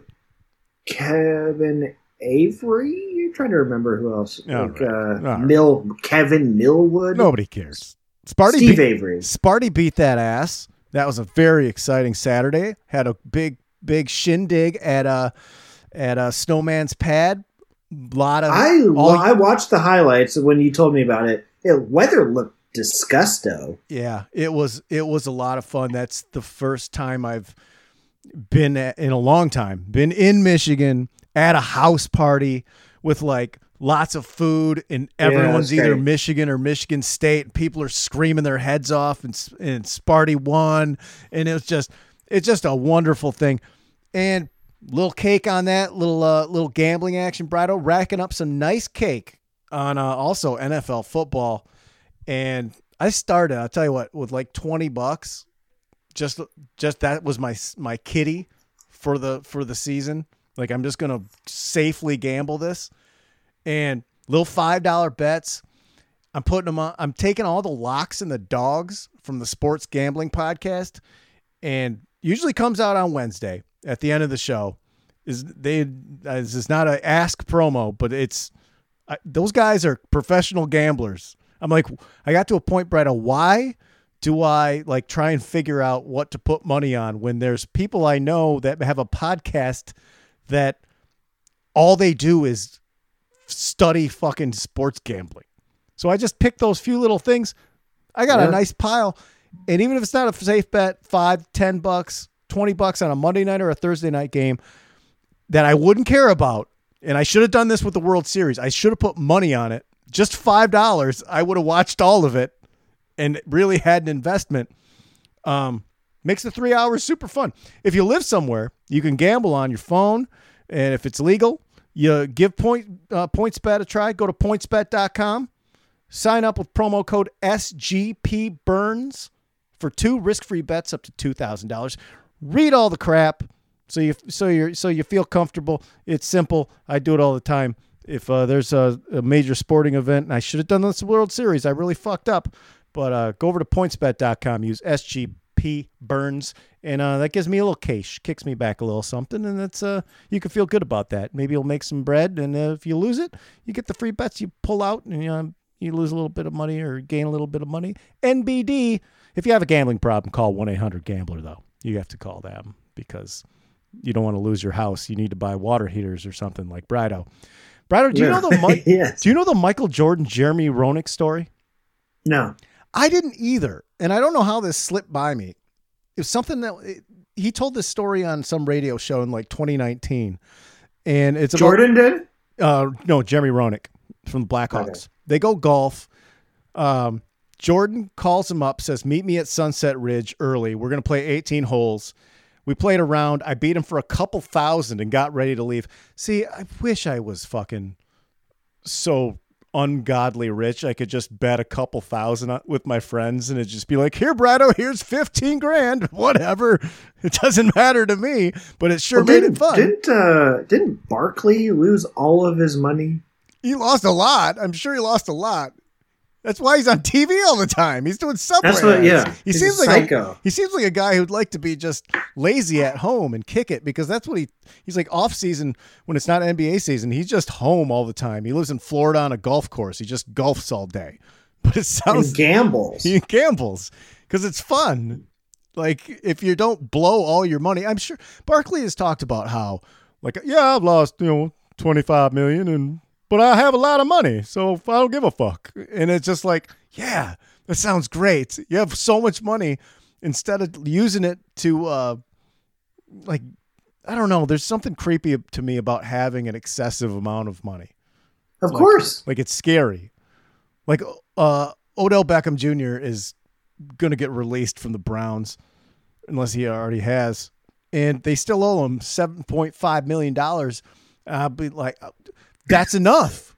[SPEAKER 3] Kevin Avery. You're trying to remember who else?
[SPEAKER 2] All
[SPEAKER 3] like
[SPEAKER 2] right.
[SPEAKER 3] uh,
[SPEAKER 2] right.
[SPEAKER 3] Mill Kevin Millwood.
[SPEAKER 2] nobody cares. Sparty
[SPEAKER 3] Steve
[SPEAKER 2] beat,
[SPEAKER 3] Avery.
[SPEAKER 2] Sparty beat that ass. That was a very exciting Saturday. Had a big big shindig at a at a Snowman's Pad. Lot of
[SPEAKER 3] I
[SPEAKER 2] all-
[SPEAKER 3] I watched the highlights when you told me about it. The weather looked disgusto.
[SPEAKER 2] Yeah, it was it was a lot of fun. That's the first time I've been at, in a long time. Been in Michigan at a house party with like lots of food and everyone's
[SPEAKER 3] that's
[SPEAKER 2] either. Michigan or Michigan State. People are screaming their heads off and and Sparty won and it was just it's just a wonderful thing. And little cake on that little uh, little gambling action Brido racking up some nice cake on uh, also NFL football and I started. I'll tell you what, with like twenty bucks, just just that was my my kitty for the for the season. Like I'm just gonna safely gamble this, and little five dollar bets. I'm putting them on. I'm taking all the locks and the dogs from the sports gambling podcast, and usually comes out on Wednesday at the end of the show. Is they this is not a ask promo, but it's I, those guys are professional gamblers. I'm like, I got to a point, Brett, of why do I like try and figure out what to put money on when there's people I know that have a podcast that all they do is study fucking sports gambling. So I just pick those few little things. I got a nice pile. And even if it's not a safe bet, five, ten bucks, 20 bucks on a Monday night or a Thursday night game that I wouldn't care about. And I should have done this with the World Series. I should have put money on it. Just five dollars. I would have watched all of it and really had an investment. Um, makes the three hours super fun. If you live somewhere, you can gamble on your phone, and if it's legal, you give point uh, PointsBet a try. Go to pointsbet.com, sign up with promo code SGP Burns for two risk-free bets up to two thousand dollars. Read all the crap so you so you so you feel comfortable. It's simple. I do it all the time. If uh, there's a, a major sporting event, and I should have done this World Series, I really fucked up. But uh, go over to pointsbet.com, use SGP Burns, and uh, that gives me a little cash, kicks me back a little something, and that's uh, you can feel good about that. Maybe you'll make some bread, and uh, if you lose it, you get the free bets you pull out, and uh, you lose a little bit of money or gain a little bit of money. NBD. If you have a gambling problem, call 1 800 Gambler, though. You have to call them because you don't want to lose your house. You need to buy water heaters or something like Brido. Brido, do you know the
[SPEAKER 3] yes.
[SPEAKER 2] do you know the Michael Jordan Jeremy Roenick story?
[SPEAKER 3] No.
[SPEAKER 2] I didn't either, and I don't know how this slipped by me. It was something that it, he told this story on some radio show in like 2019, and it's about,
[SPEAKER 3] Jordan did?
[SPEAKER 2] uh, no, Jeremy Roenick from the Blackhawks.
[SPEAKER 3] Okay.
[SPEAKER 2] They go golf. Um, Jordan calls him up, says, "Meet me at Sunset Ridge early. We're going to play 18 holes." We played around. I beat him for a couple thousand and got ready to leave. See, I wish I was fucking so ungodly rich. I could just bet a couple thousand with my friends and it'd just be like, "Here, Brado, here's 15 grand. Whatever. It doesn't matter to me, but it sure
[SPEAKER 3] Well,
[SPEAKER 2] made it fun."
[SPEAKER 3] Didn't uh, didn't Barkley lose all of his money?
[SPEAKER 2] He lost a lot. I'm sure he lost a lot. That's why he's on TV all the time. He's doing subway.
[SPEAKER 3] That's what.
[SPEAKER 2] ads.
[SPEAKER 3] Yeah,
[SPEAKER 2] He
[SPEAKER 3] He's
[SPEAKER 2] seems
[SPEAKER 3] a
[SPEAKER 2] like
[SPEAKER 3] psycho.
[SPEAKER 2] a he seems like a guy who'd like to be just lazy at home and kick it because that's what he he's like off season when it's not NBA season. He's just home all the time. He lives in Florida on a golf course. He just golfs all day. But it sounds and
[SPEAKER 3] gambles.
[SPEAKER 2] he gambles because it's fun. Like if you don't blow all your money, I'm sure Barkley has talked about how, like, yeah, I've lost you know 25 million, and but I have a lot of money, so I don't give a fuck. And it's just like, yeah, that sounds great. You have so much money instead of using it to, uh, like, I don't know. There's something creepy to me about having an excessive amount of money.
[SPEAKER 3] of
[SPEAKER 2] like-
[SPEAKER 3] course.
[SPEAKER 2] Like it's scary. Like uh Odell Beckham Jr. is gonna get released from the Browns unless he already has. And they still owe him seven point five million dollars. I'll be like that's enough.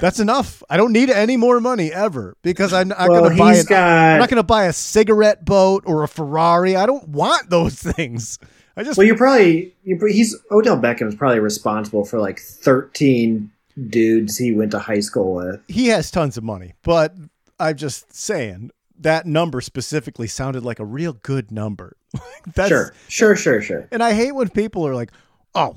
[SPEAKER 2] that's enough. I don't need any more money ever because I'm not
[SPEAKER 3] well,
[SPEAKER 2] gonna buy
[SPEAKER 3] he's
[SPEAKER 2] an,
[SPEAKER 3] got.
[SPEAKER 2] I'm not gonna buy a cigarette boat or a Ferrari. I don't want those things. I just
[SPEAKER 3] well, you're probably. You're, he's Odell Beckham is probably responsible for like 13 dudes he went to high school with.
[SPEAKER 2] he has tons of money, but I'm just saying that number specifically sounded like a real good number. That's,
[SPEAKER 3] sure, sure, sure, sure.
[SPEAKER 2] And I hate when people are like, oh,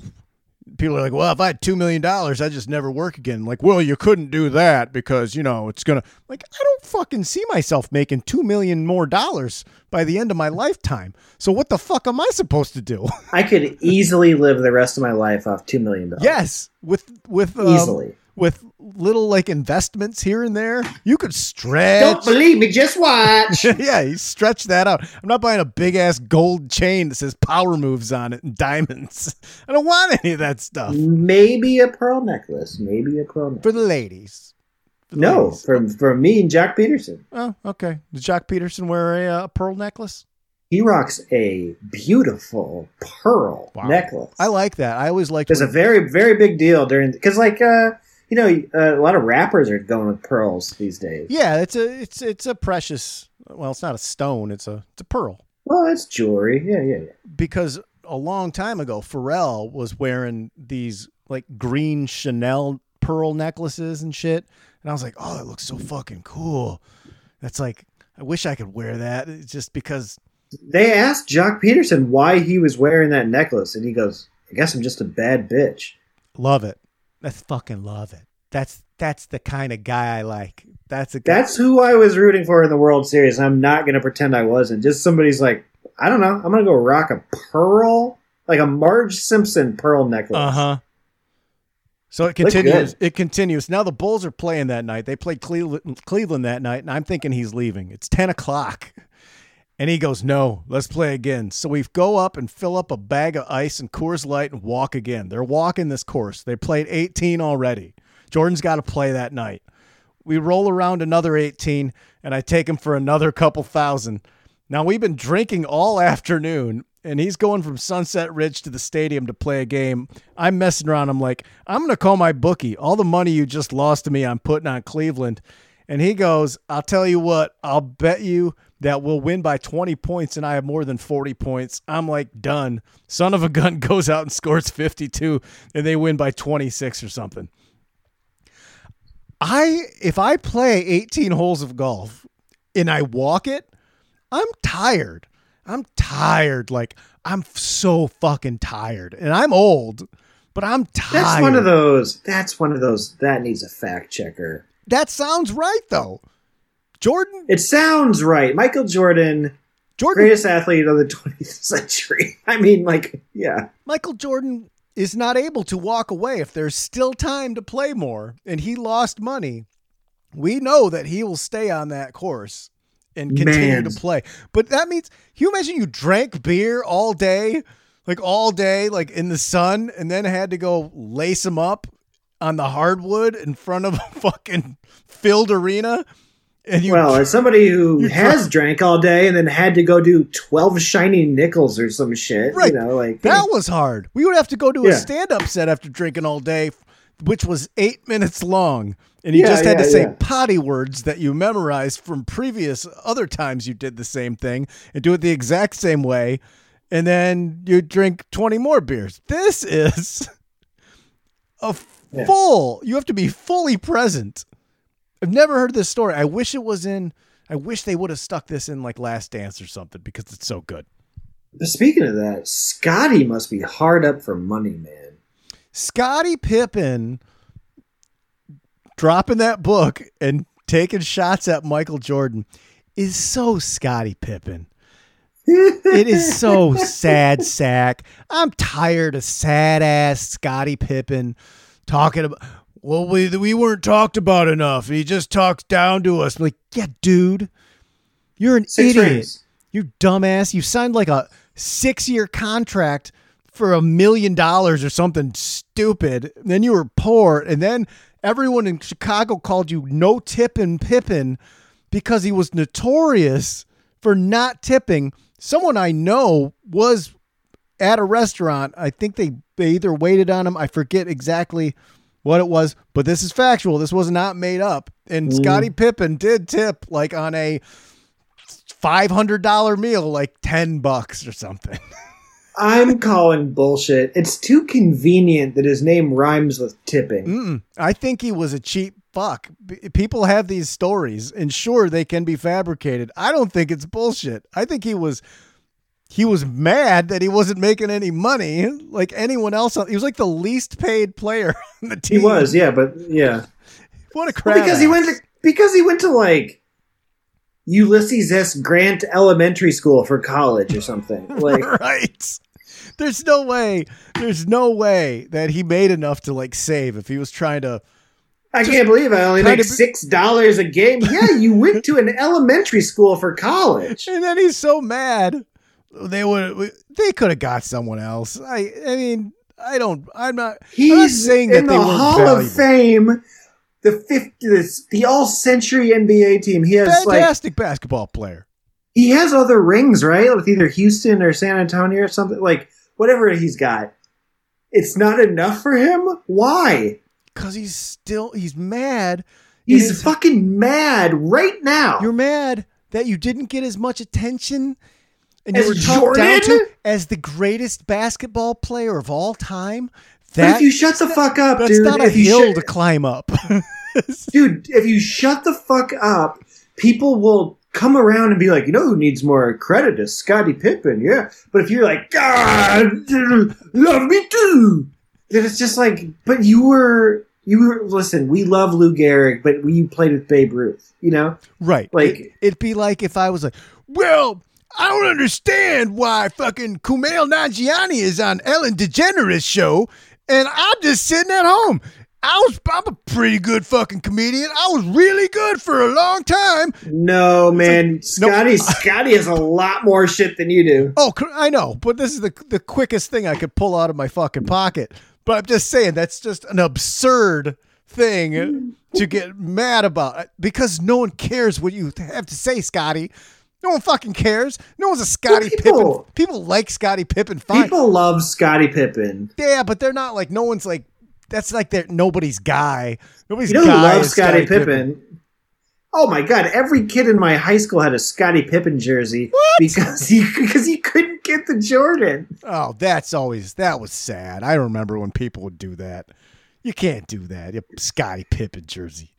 [SPEAKER 2] people are like, well, if I had $2 million, I'd just never work again. Like, well, you couldn't do that because, you know, it's going to, like, I don't fucking see myself making 2 million more dollars by the end of my lifetime. So what the fuck am I supposed to do?
[SPEAKER 3] I could easily live the rest of my life off two million dollars.
[SPEAKER 2] yes. With, with, um,
[SPEAKER 3] easily.
[SPEAKER 2] With little like investments here and there, you could stretch.
[SPEAKER 3] Don't believe me? Just watch.
[SPEAKER 2] yeah, you stretch that out. I'm not buying a big ass gold chain that says power moves on it and diamonds. I don't want any of that stuff
[SPEAKER 3] Maybe a pearl necklace. Maybe a pearl necklace.
[SPEAKER 2] for the ladies. For the
[SPEAKER 3] No,
[SPEAKER 2] ladies.
[SPEAKER 3] from from me and Joc Pederson.
[SPEAKER 2] Oh, okay. Does Joc Pederson wear a uh, pearl necklace?
[SPEAKER 3] He rocks a beautiful pearl
[SPEAKER 2] Wow.
[SPEAKER 3] necklace.
[SPEAKER 2] I like that. I always liked
[SPEAKER 3] It's a very very big deal during because like uh you know uh, a lot of rappers are going with pearls these days.
[SPEAKER 2] Yeah, it's a it's it's a precious. Well, it's not a stone. It's a it's a pearl.
[SPEAKER 3] Well, it's jewelry. Yeah, yeah, yeah.
[SPEAKER 2] because a long time ago, Pharrell was wearing these like green Chanel pearl necklaces and shit. And I was like, oh, it looks so fucking cool. That's like, I wish I could wear that. It's just because,
[SPEAKER 3] They asked Joc Pederson why he was wearing that necklace, and he goes, "I guess I'm just a bad bitch."
[SPEAKER 2] love it. That's fucking love it. That's that's the kind of guy I like. That's a guy.
[SPEAKER 3] That's who I was rooting for in the World Series. I'm not going to pretend I wasn't. Just somebody's like, I don't know. I'm going to go rock a pearl, like a Marge Simpson pearl necklace.
[SPEAKER 2] Uh huh. So it continues. It continues. Now the Bulls are playing that night. They played Cleveland, Cleveland that night, and I'm thinking he's leaving. It's ten o'clock, and he goes, "No, let's play again." So we go up and fill up a bag of ice and Coors Light and walk again. They're walking this course. They played 18 already. Jordan's got to play that night. We roll around another 18, and I take him for another couple thousand. Now we've been drinking all afternoon, and he's going from Sunset Ridge to the stadium to play a game. I'm messing around. I'm like, I'm gonna call my bookie. All the money you just lost to me, I'm putting on Cleveland. And he goes, I'll tell you what, I'll bet you that we'll win by 20 points, and I have more than 40 points. I'm like, done. Son of a gun goes out and scores 52, and they win by 26 or something. I if I play 18 holes of golf and I walk it, I'm tired. I'm tired. Like I'm so fucking tired. And I'm old, but I'm tired.
[SPEAKER 3] That's one of those. That's one of those. That needs a fact checker.
[SPEAKER 2] that sounds right though. Jordan
[SPEAKER 3] It sounds right. Michael Jordan,
[SPEAKER 2] Jordan
[SPEAKER 3] greatest athlete of the 20th century. I mean, like, yeah.
[SPEAKER 2] Michael Jordan is not able to walk away if there's still time to play more and he lost money. We know that he will stay on that course and continue
[SPEAKER 3] Man.
[SPEAKER 2] to play. But that means, can you imagine you drank beer all day, like all day, like in the sun, and then had to go lace him up on the hardwood in front of a fucking filled arena? And you
[SPEAKER 3] well, as somebody who has drank all day and then had to go do 12 shiny nickels or some shit,
[SPEAKER 2] Right.
[SPEAKER 3] you know, like,
[SPEAKER 2] That was hard. We would have to go to a stand up set after drinking all day, which was eight minutes long. And you
[SPEAKER 3] Yeah,
[SPEAKER 2] just had to say
[SPEAKER 3] yeah.
[SPEAKER 2] potty words that you memorized from previous other times you did the same thing and do it the exact same way. And then you drink 20 more beers. This is a
[SPEAKER 3] Yeah.
[SPEAKER 2] full, you have to be fully present. I've never heard this story. I wish it was in, I wish they would have stuck this in like Last Dance or something because it's so good.
[SPEAKER 3] Speaking of that, Scotty must be hard up for money, man.
[SPEAKER 2] Scottie Pippen dropping that book and taking shots at Michael Jordan is so Scottie Pippen. It is so sad sack. I'm tired of sad ass Scottie Pippen talking about well we we weren't talked about enough. He just talks down to us. like, yeah, dude. You're an
[SPEAKER 3] Six
[SPEAKER 2] idiot.
[SPEAKER 3] rings.
[SPEAKER 2] You dumbass. You signed like a six year contract for a million dollars or something stupid. Then you were poor. And then everyone in Chicago called you no tipping Pippin because he was notorious for not tipping. Someone I know was at a restaurant. I think they, they either waited on him. I forget exactly what it was, but this is factual. This was not made up. And mm-hmm. Scottie Pippen did tip like on a $500 meal, like 10 bucks or something.
[SPEAKER 3] I'm calling bullshit. It's too convenient that his name rhymes with tipping.
[SPEAKER 2] Mm-mm. I think he was a cheap fuck. B- People have these stories, and sure, they can be fabricated. I don't think it's bullshit. I think he was he was mad that he wasn't making any money like anyone else. He was like the least paid player on the team.
[SPEAKER 3] He was, yeah, but yeah.
[SPEAKER 2] What a crap!
[SPEAKER 3] because he went to because he went to like Ulysses S. Grant Elementary School for college or something. Like
[SPEAKER 2] right. There's no way. There's no way that he made enough to like save if he was trying to.
[SPEAKER 3] I can't believe I only make six dollars a game. Yeah, you went to an elementary school for college.
[SPEAKER 2] And then he's so mad. They would. They could have got someone else. I. I mean, I don't. I'm not. I'm not
[SPEAKER 3] He's
[SPEAKER 2] saying that
[SPEAKER 3] in
[SPEAKER 2] they
[SPEAKER 3] the Hall
[SPEAKER 2] valuable.
[SPEAKER 3] of Fame, the fifty, the All Century NBA team. He has like
[SPEAKER 2] Fantastic basketball player.
[SPEAKER 3] he has other rings, right? With either Houston or San Antonio or something like whatever he's got. It's not enough for him. Why?
[SPEAKER 2] Because he's still. He's mad.
[SPEAKER 3] He's fucking mad right now.
[SPEAKER 2] You're mad that you didn't get as much attention. And
[SPEAKER 3] As
[SPEAKER 2] you were talked down to
[SPEAKER 3] Jordan?
[SPEAKER 2] as the greatest basketball player of all time.
[SPEAKER 3] but
[SPEAKER 2] That
[SPEAKER 3] if you shut the fuck up,
[SPEAKER 2] that's
[SPEAKER 3] dude,
[SPEAKER 2] not a hill
[SPEAKER 3] shut-
[SPEAKER 2] to climb up.
[SPEAKER 3] dude, if you shut the fuck up, people will come around and be like, you know who needs more credit is Scottie Pippen, yeah. But if you're like, God, love me too, then it's just like, but you were, you were. Listen, we love Lou Gehrig, but we played with Babe Ruth, you know.
[SPEAKER 2] Right.
[SPEAKER 3] Like-
[SPEAKER 2] it, it'd be like if I was like, well, I don't understand why fucking Kumail Nanjiani is on Ellen DeGeneres show, and I'm just sitting at home. I was I'm a pretty good fucking comedian. I was really good for a long time.
[SPEAKER 3] No, man,
[SPEAKER 2] nope.
[SPEAKER 3] Scotty, Scotty has a lot more shit than you do.
[SPEAKER 2] Oh, I know, but this is the the quickest thing I could pull out of my fucking pocket. But I'm just saying that's just an absurd thing to get mad about because no one cares what you have to say, Scotty. No one fucking cares. No one's a Scotty
[SPEAKER 3] people-
[SPEAKER 2] Pippen. People like Scottie Pippen. Fine.
[SPEAKER 3] People love Scottie Pippen.
[SPEAKER 2] yeah, but they're not like no one's like that's like they're nobody's guy. Nobody's
[SPEAKER 3] You know who
[SPEAKER 2] guy
[SPEAKER 3] loves
[SPEAKER 2] is
[SPEAKER 3] Scottie Pippen? Oh my god! Every kid in my high school had a Scottie Pippen jersey
[SPEAKER 2] What?
[SPEAKER 3] because he because he couldn't get the Jordan.
[SPEAKER 2] Oh, that's always that was sad. I remember when people would do that. You can't do that. You Scottie Pippen jersey.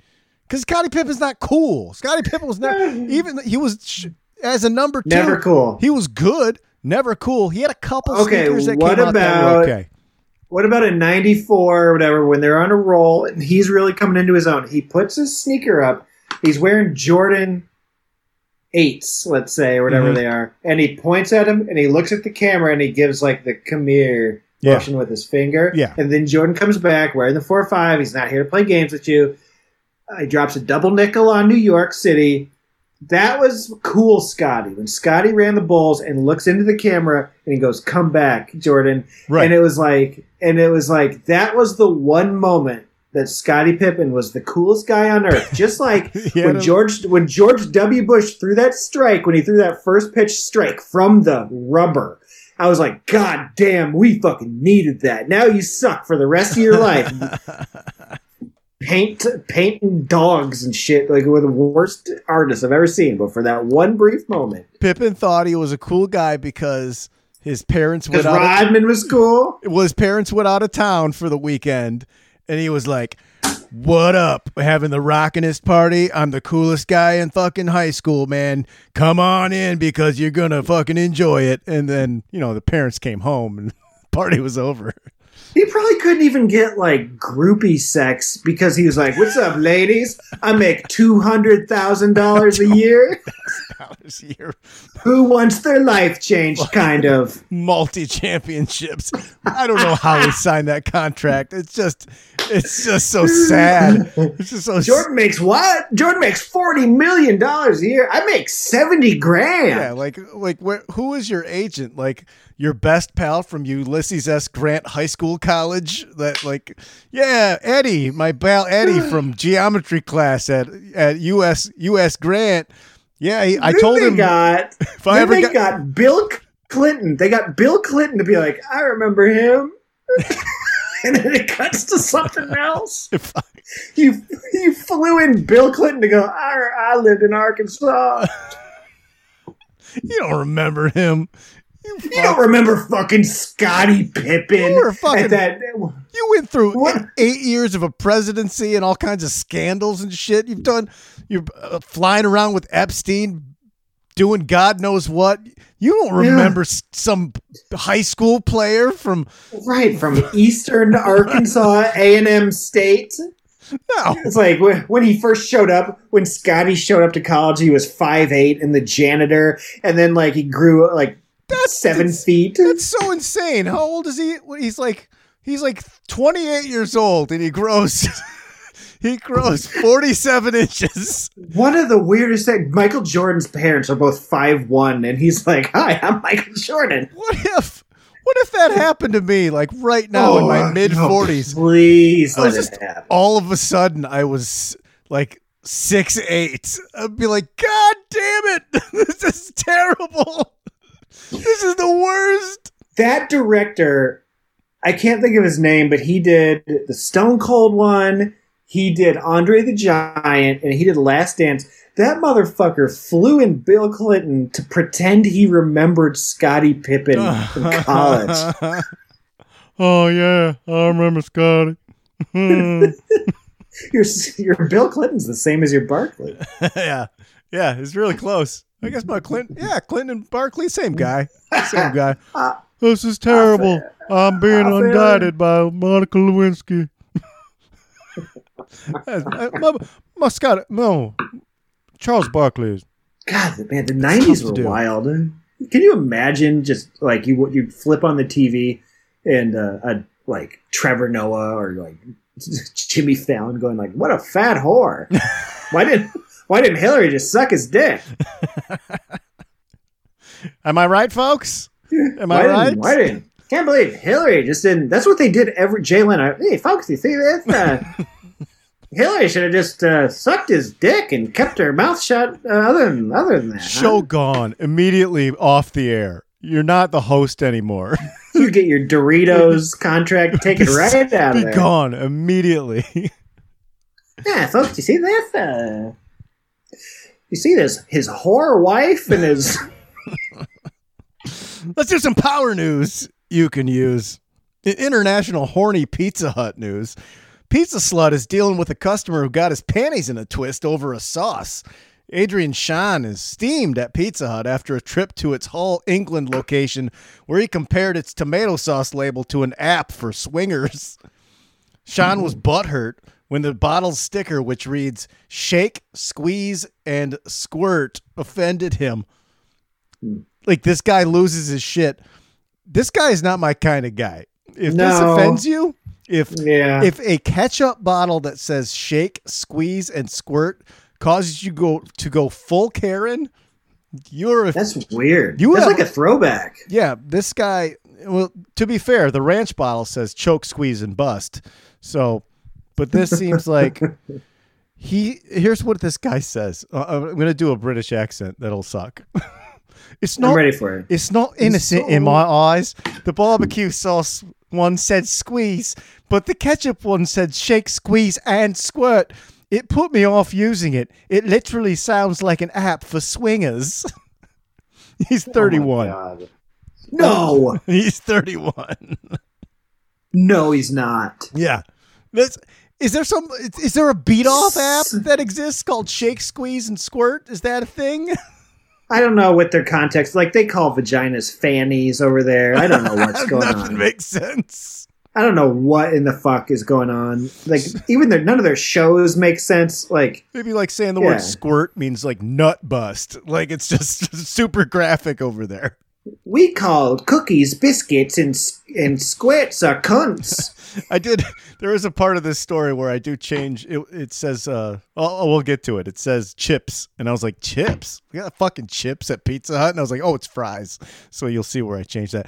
[SPEAKER 2] Because Scottie Pippen's not cool. Scottie Pippen was never even he was sh- as a number two.
[SPEAKER 3] Never cool.
[SPEAKER 2] He was good, never cool. He had a couple
[SPEAKER 3] Okay,
[SPEAKER 2] sneakers that
[SPEAKER 3] what
[SPEAKER 2] came out that were
[SPEAKER 3] about-
[SPEAKER 2] okay.
[SPEAKER 3] what about in '94 or whatever when they're on a roll and he's really coming into his own? He puts his sneaker up. He's wearing Jordan eights, let's say, or whatever
[SPEAKER 2] Mhm.
[SPEAKER 3] they are, and he points at him and he looks at the camera and he gives like the come here
[SPEAKER 2] Yeah.
[SPEAKER 3] motion with his finger.
[SPEAKER 2] Yeah.
[SPEAKER 3] And then Jordan comes back wearing the four or five. He's not here to play games with you. Uh, he drops a double nickel on New York City. That was cool, Scotty. When Scotty ran the Bulls and looks into the camera and he goes, "Come back, Jordan."
[SPEAKER 2] Right.
[SPEAKER 3] And it was like, and it was like that was the one moment that Scottie Pippen was the coolest guy on earth. Just like when George when George W. Bush threw that strike when he threw that first pitch strike from the rubber. I was like, God damn, we fucking needed that. Now you suck for the rest of your life. Paint painting dogs and shit like we're the worst artists I've ever seen. But for that one brief moment,
[SPEAKER 2] Pippen thought he was a cool guy because his parents went out. Of,
[SPEAKER 3] was cool.
[SPEAKER 2] well, his parents went out of town for the weekend, and he was like, "What up? We're having the rockinest party. I'm the coolest guy in fucking high school, man. Come on in because you're gonna fucking enjoy it." And then you know the parents came home and party was over.
[SPEAKER 3] He probably couldn't even get like groupie sex because he was like, "What's up, ladies? I make two hundred thousand dollars a year.
[SPEAKER 2] Dollars a year,
[SPEAKER 3] Who wants their life changed?" Kind of.
[SPEAKER 2] multi championships. I don't know how he signed that contract. It's just, it's just so sad. It's just so
[SPEAKER 3] Jordan makes what? Jordan makes forty million dollars a year. I make seventy grand.
[SPEAKER 2] Yeah, like like where, who is your agent? Like your best pal from Ulysses S. Grant High School College? That like, yeah, Eddie, my pal Eddie from geometry class at at US US Grant. Yeah, he, I told
[SPEAKER 3] they
[SPEAKER 2] him
[SPEAKER 3] got.
[SPEAKER 2] if I ever
[SPEAKER 3] they
[SPEAKER 2] got,
[SPEAKER 3] got Bill Clinton. They got Bill Clinton to be like, I remember him. and then it cuts to something else.
[SPEAKER 2] I,
[SPEAKER 3] You you flew in Bill Clinton to go. I, I lived in Arkansas.
[SPEAKER 2] you don't remember him. You,
[SPEAKER 3] You don't remember fucking Scottie Pippen
[SPEAKER 2] You were fucking-
[SPEAKER 3] at that?
[SPEAKER 2] you went through
[SPEAKER 3] What?
[SPEAKER 2] eight years of a presidency and all kinds of scandals and shit. You've done. You're uh, flying around with Epstein, doing God knows what. You don't remember s some high school player from
[SPEAKER 3] Right from Eastern Arkansas A and M State.
[SPEAKER 2] no.
[SPEAKER 3] It's like when, he first showed up, when Scotty showed up to college, he was five eight and the janitor, and then like he grew like
[SPEAKER 2] That's
[SPEAKER 3] seven
[SPEAKER 2] that's,
[SPEAKER 3] feet.
[SPEAKER 2] That's so insane. How old is he? He's like he's like 28 years old and he grows he grows 47 inches.
[SPEAKER 3] One of the weirdest things. Michael Jordan's parents are both five one, and he's like, "Hi, I'm Michael Jordan."
[SPEAKER 2] What if what if that happened to me like right now in my
[SPEAKER 3] Oh,
[SPEAKER 2] mid
[SPEAKER 3] no,
[SPEAKER 2] 40s?
[SPEAKER 3] Please let
[SPEAKER 2] was
[SPEAKER 3] it happen.
[SPEAKER 2] All of a sudden I was like six eight. I'd be like, God damn it! This is terrible. This is the worst.
[SPEAKER 3] that director, I can't think of his name, but he did the Stone Cold one. He did Andre the Giant, and he did Last Dance. That motherfucker flew in Bill Clinton to pretend he remembered Scottie Pippen from college.
[SPEAKER 2] oh yeah, I remember Scotty.
[SPEAKER 3] Your your Bill Clinton's the same as your Barkley.
[SPEAKER 2] yeah, yeah, it's really close. I guess my Clinton, yeah, Clinton and Barkley, same guy, same guy.
[SPEAKER 3] Uh,
[SPEAKER 2] This is terrible. I'm being
[SPEAKER 3] feel
[SPEAKER 2] indicted by Monica Lewinsky. Scott, no, Charles Barkley.
[SPEAKER 3] God, man, the nineties were wild. Can you imagine just like you you flip on the TV and uh, a like Trevor Noah or like Jimmy Fallon going like, "What a fat whore! why didn't why didn't Hillary just suck his dick?
[SPEAKER 2] Am I right, folks? Am
[SPEAKER 3] why
[SPEAKER 2] I right?
[SPEAKER 3] Didn't, why didn't? Can't believe Hillary just didn't. That's what they did every Jay Leno. Hey, folks, you see this? Uh, Hillary should have just uh, sucked his dick and kept her mouth shut. Uh, other than other than that, huh?
[SPEAKER 2] Show gone immediately off the air. You're not the host anymore.
[SPEAKER 3] you get your Doritos contract taken right out
[SPEAKER 2] Be
[SPEAKER 3] of there.
[SPEAKER 2] gone immediately.
[SPEAKER 3] Yeah, folks, you see this? Uh, you see this? His whore wife and his.
[SPEAKER 2] Let's do some power news you can use. International horny Pizza Hut news, Pizza Slut is dealing with a customer who got his panties in a twist over a sauce. Adrian Sean is steamed at Pizza Hut after a trip to its Hull, England location where he compared its tomato sauce label to an app for swingers. Sean was butthurt when the bottle's sticker, which reads shake, squeeze, and squirt, offended him. Like this guy loses his shit. This guy is not my kind of guy. If this offends you, if
[SPEAKER 3] Yeah.
[SPEAKER 2] if a ketchup bottle that says shake, squeeze, and squirt causes you go to go full Karen, you're a,
[SPEAKER 3] That's weird.
[SPEAKER 2] You
[SPEAKER 3] That's
[SPEAKER 2] have-
[SPEAKER 3] like a throwback.
[SPEAKER 2] yeah. This guy. Well, to be fair, the ranch bottle says choke, squeeze, and bust. So, but this seems like he. Here's what this guy says. Uh, I'm going to do a British accent that'll suck. it's not I'm
[SPEAKER 3] ready for it.
[SPEAKER 2] It's not innocent in my eyes. The barbecue sauce one said squeeze, but the ketchup one said shake, squeeze, and squirt. It put me off using it. It literally sounds like an app for swingers. He's
[SPEAKER 3] Oh my
[SPEAKER 2] 31.
[SPEAKER 3] God. No,
[SPEAKER 2] He's 31.
[SPEAKER 3] no, he's not.
[SPEAKER 2] yeah. That's, is there some is there a beat off app that exists called Shake, Squeeze, and Squirt? Is that a thing?
[SPEAKER 3] I don't know what their context. Like they call vaginas fannies over there. I don't know what's going
[SPEAKER 2] Nothing
[SPEAKER 3] on.
[SPEAKER 2] makes sense.
[SPEAKER 3] I don't know what in the fuck is going on. Like even their none of their shows make sense. Like
[SPEAKER 2] Maybe like saying the
[SPEAKER 3] Yeah.
[SPEAKER 2] word squirt means like nut bust. Like it's just super graphic over there.
[SPEAKER 3] We called cookies biscuits and and squirts are cunts.
[SPEAKER 2] I did. There is a part of this story where I do change. It, it says, uh, oh, we'll get to it. It says chips. And I was like, chips? We got fucking chips at Pizza Hut? And I was like, oh, it's fries. So you'll see where I changed that.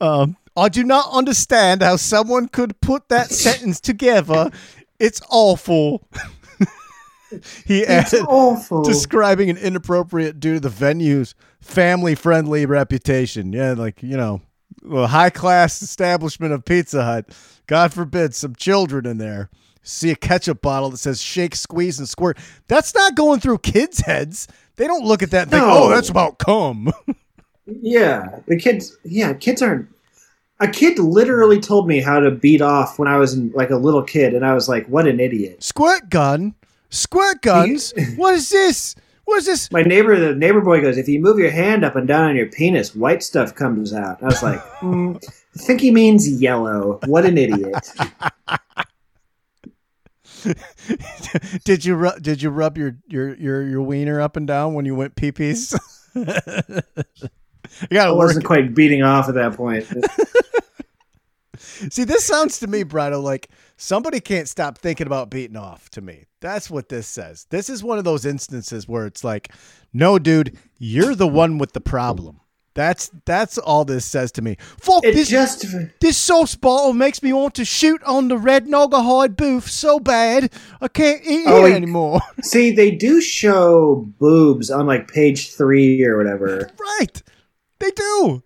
[SPEAKER 2] Um, I do not understand how someone could put that sentence together. It's awful. he
[SPEAKER 3] It's
[SPEAKER 2] added,
[SPEAKER 3] awful.
[SPEAKER 2] describing an inappropriate due to the venue's family friendly reputation. Yeah, like, you know, a high class establishment of Pizza Hut. God forbid some children in there see a ketchup bottle that says shake, squeeze, and squirt. That's not going through kids' heads. They don't look at that and think, oh, that's about cum.
[SPEAKER 3] Yeah, the kids. Yeah, kids aren't. A kid literally told me how to beat off when I was in, like a little kid, and I was like, "What an idiot!"
[SPEAKER 2] squirt gun? Squirt guns? what is this? What is this?
[SPEAKER 3] My neighbor, the neighbor boy, goes, "If you move your hand up and down on your penis, white stuff comes out." I was like, hmm, "I think he means yellow." What an idiot!
[SPEAKER 2] did you ru- did you rub your, your your your wiener up and down when you went pee pees? you gotta
[SPEAKER 3] I wasn't quite beating off at that point.
[SPEAKER 2] See, this sounds to me, Brado, like somebody can't stop thinking about beating off to me. That's what this says. This is one of those instances where it's like, no, dude, you're the one with the problem. That's that's all this says to me. Fuck
[SPEAKER 3] It
[SPEAKER 2] this
[SPEAKER 3] just
[SPEAKER 2] this sauce bottle makes me want to shoot on the red Naugahyde booth so bad I can't eat
[SPEAKER 3] Oh,
[SPEAKER 2] it anymore.
[SPEAKER 3] see they do show boobs on like page three or whatever.
[SPEAKER 2] right. They do.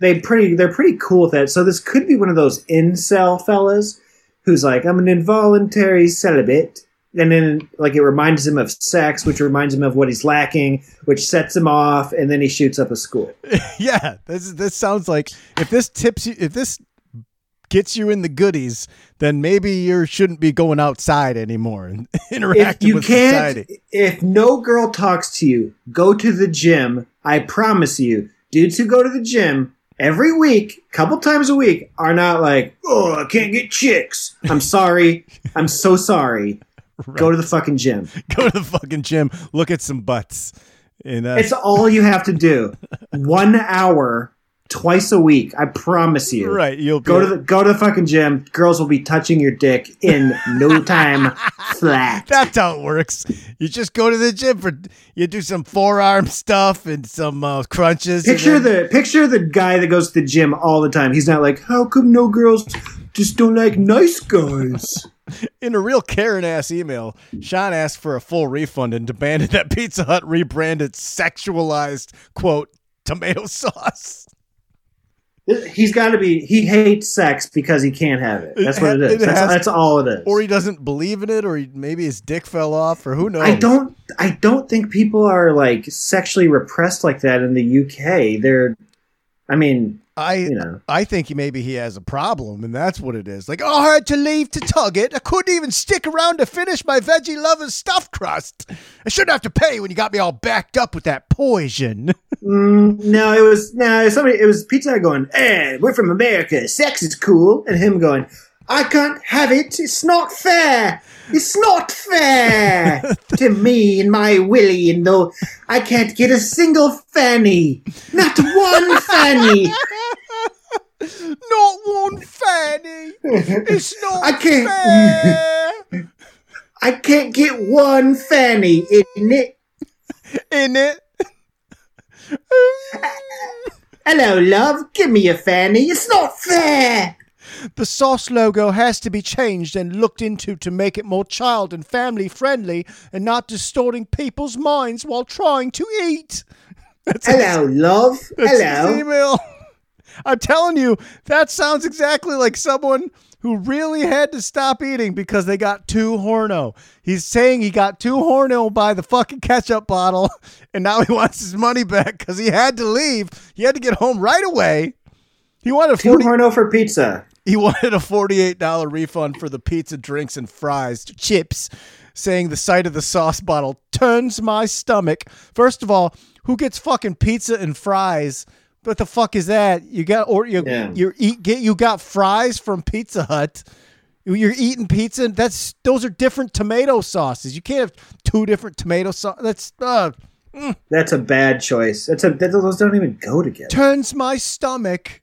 [SPEAKER 3] They pretty they're pretty cool with that. So this could be one of those incel fellas who's like, I'm an involuntary celibate. And then like it reminds him of sex, which reminds him of what he's lacking, which sets him off, and then he shoots up a school.
[SPEAKER 2] Yeah, this this sounds like if this tips you, if this gets you in the goodies, then maybe you shouldn't be going outside anymore and
[SPEAKER 3] If
[SPEAKER 2] interacting
[SPEAKER 3] you
[SPEAKER 2] with
[SPEAKER 3] can't
[SPEAKER 2] society.
[SPEAKER 3] if no girl talks to you, go to the gym. I promise you, dudes who go to the gym every week, couple times a week, are not like, oh, I can't get chicks. I'm sorry. I'm so sorry. Go to the fucking gym.
[SPEAKER 2] Go to the fucking gym, look at some butts, and uh,
[SPEAKER 3] It's all you have to do. One hour, twice a week. I promise you.
[SPEAKER 2] right. You'll
[SPEAKER 3] Go to the go to the fucking gym. Girls will be touching your dick in no time flat.
[SPEAKER 2] That's how it works. You just go to the gym for you do some forearm stuff and some uh, crunches.
[SPEAKER 3] Picture
[SPEAKER 2] then-
[SPEAKER 3] the picture the guy that goes to the gym all the time. He's not like, how come no girls just don't like nice guys?
[SPEAKER 2] in a real Karen ass email. Sean asked for a full refund and demanded that Pizza Hut rebrand its sexualized quote tomato sauce.
[SPEAKER 3] He's got to be. He hates sex because he can't have it. That's what it
[SPEAKER 2] It
[SPEAKER 3] is. That's,
[SPEAKER 2] has-
[SPEAKER 3] that's all it is.
[SPEAKER 2] or he doesn't believe in it, or he, maybe his dick fell off, or who knows?
[SPEAKER 3] I don't. I don't think people are like sexually repressed like that in the UK. They're. I mean,
[SPEAKER 2] I
[SPEAKER 3] you know.
[SPEAKER 2] I think maybe he has a problem, and that's what it is. Like, oh, I had to leave to tug it. I couldn't even stick around to finish my veggie lovers stuffed crust. I shouldn't have to pay when you got me all backed up with that poison.
[SPEAKER 3] Mm, no, it was no somebody. It was Pizza Hut going, "Hey, we're from America. Sex is cool," and him going, "I can't have it. It's not fair. It's not fair to me and my Willie. And though I can't get a single fanny, not one fanny.
[SPEAKER 2] not one fanny. It's not
[SPEAKER 3] I can't-
[SPEAKER 2] fair.
[SPEAKER 3] I can't get one fanny in it.
[SPEAKER 2] In it.
[SPEAKER 3] Hello, love. Give me a fanny. It's not fair."
[SPEAKER 2] The sauce logo has to be changed and looked into to make it more child and family friendly and not distorting people's minds while trying to eat. That's his-
[SPEAKER 3] Hello, love.
[SPEAKER 2] that's
[SPEAKER 3] Hello.
[SPEAKER 2] email. I'm telling you, that sounds exactly like someone who really had to stop eating because they got too horno. He's saying he got too horno by the fucking ketchup bottle, and now he wants his money back because he had to leave. He had to get home right away. He wanted a
[SPEAKER 3] Two
[SPEAKER 2] 40,
[SPEAKER 3] horno for pizza.
[SPEAKER 2] He wanted a $48 refund for the pizza, drinks, and fries, chips, saying the sight of the sauce bottle turns my stomach. First of all, who gets fucking pizza and fries? What the fuck is that? You got or you
[SPEAKER 3] Yeah.
[SPEAKER 2] you eat get you got fries from Pizza Hut. You're eating pizza. That's those are different tomato sauces. You can't have two different tomato sauce. That's uh,
[SPEAKER 3] That's a bad choice. That's a that, those don't even go together.
[SPEAKER 2] turns my stomach.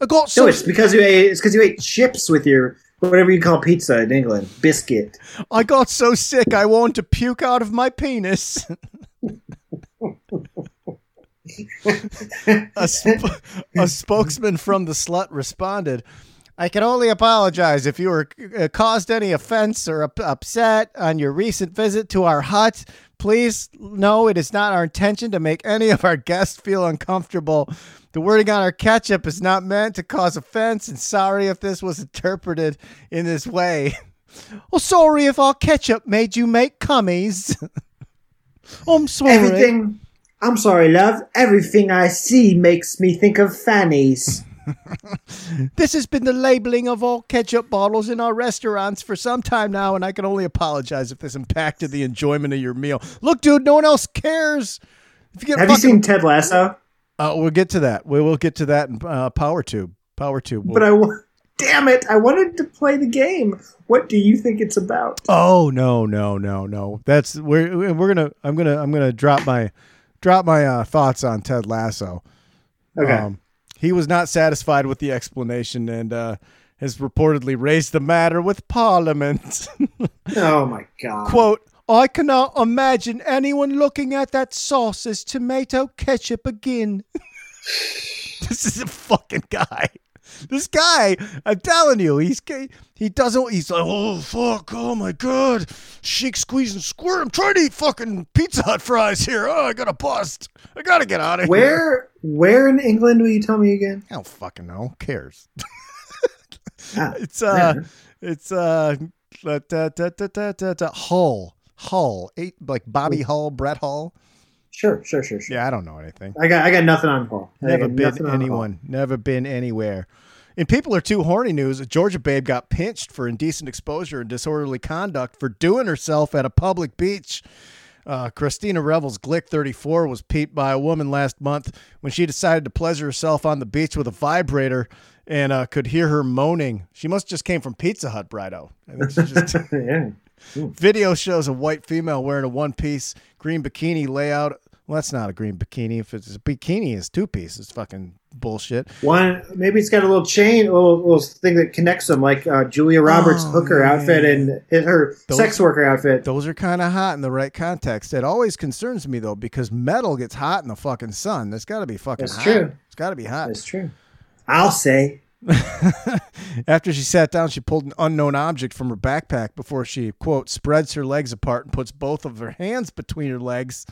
[SPEAKER 2] I got so
[SPEAKER 3] No, it's because you ate. It's because you ate chips with your whatever you call pizza in England, biscuit.
[SPEAKER 2] I got so sick I wanted to puke out of my penis. a, sp- a spokesman from the slut responded, I can only apologize if you were uh, caused any offense or up- upset on your recent visit to our hut. Please know it is not our intention to make any of our guests feel uncomfortable. The wording on our ketchup is not meant to cause offense, and sorry if this was interpreted in this way. Oh, sorry if our ketchup made you make cummies. I'm sorry.
[SPEAKER 3] Everything. I'm sorry, love. Everything I see makes me think of fannies.
[SPEAKER 2] This has been the labeling of all ketchup bottles in our restaurants for some time now, and I can only apologize if this impacted the enjoyment of your meal. Look, dude, no one else cares. If you get
[SPEAKER 3] Have you seen Ted Lasso?
[SPEAKER 2] Uh, we'll get to that. We will get to that in uh, Power Tube. Power Tube.
[SPEAKER 3] But I. Damn it! I wanted to play the game. What do you think it's about?
[SPEAKER 2] Oh no no no no! That's we're we're gonna I'm gonna I'm gonna drop my drop my uh, thoughts on Ted Lasso.
[SPEAKER 3] Okay.
[SPEAKER 2] Um, he was not satisfied with the explanation and uh, has reportedly raised the matter with Parliament.
[SPEAKER 3] oh my god.
[SPEAKER 2] Quote, I cannot imagine anyone looking at that sauce as tomato ketchup again. this is a fucking guy. This guy, I'm telling you, he's he doesn't. He's like, oh fuck, oh my god, shake, squeeze, and squirt. I'm trying to eat fucking Pizza Hut fries here. Oh, I gotta bust. I gotta get out of here.
[SPEAKER 3] Where where in England will you tell me again?
[SPEAKER 2] I don't fucking know. Who cares?
[SPEAKER 3] Ah,
[SPEAKER 2] It's uh,
[SPEAKER 3] yeah.
[SPEAKER 2] it's uh, da, da, da, da, da, da, Hull, Hull, eight like Bobby Hull, Brett Hull.
[SPEAKER 3] Sure, sure, sure, sure.
[SPEAKER 2] Yeah, I don't know anything.
[SPEAKER 3] I got I got nothing on. I
[SPEAKER 2] Never been
[SPEAKER 3] nothing on Paul.
[SPEAKER 2] anyone. Never been anywhere. In people are too horny news, a Georgia babe got pinched for indecent exposure and disorderly conduct for doing herself at a public beach. Uh, Christina Revels Glick 34 was peeped by a woman last month when she decided to pleasure herself on the beach with a vibrator and uh, could hear her moaning. She must just came from Pizza Hut, Brido. I think she just
[SPEAKER 3] yeah.
[SPEAKER 2] Video shows a white female wearing a one piece green bikini layout. Well, that's not a green bikini. If it's a bikini, it's two piece. It's fucking bullshit.
[SPEAKER 3] One maybe it's got a little chain, a little, little thing that connects them, like uh, Julia Roberts'
[SPEAKER 2] Oh,
[SPEAKER 3] hooker outfit and and her
[SPEAKER 2] Those-
[SPEAKER 3] sex worker outfit.
[SPEAKER 2] Those are kind of hot in the right context. It always concerns me though because metal gets hot in the fucking sun. That's got to be fucking
[SPEAKER 3] That's
[SPEAKER 2] hot.
[SPEAKER 3] true.
[SPEAKER 2] It's got to be hot.
[SPEAKER 3] That's true. I'll say.
[SPEAKER 2] After she sat down, she pulled an unknown object from her backpack before she, quote, spreads her legs apart and puts both of her hands between her legs.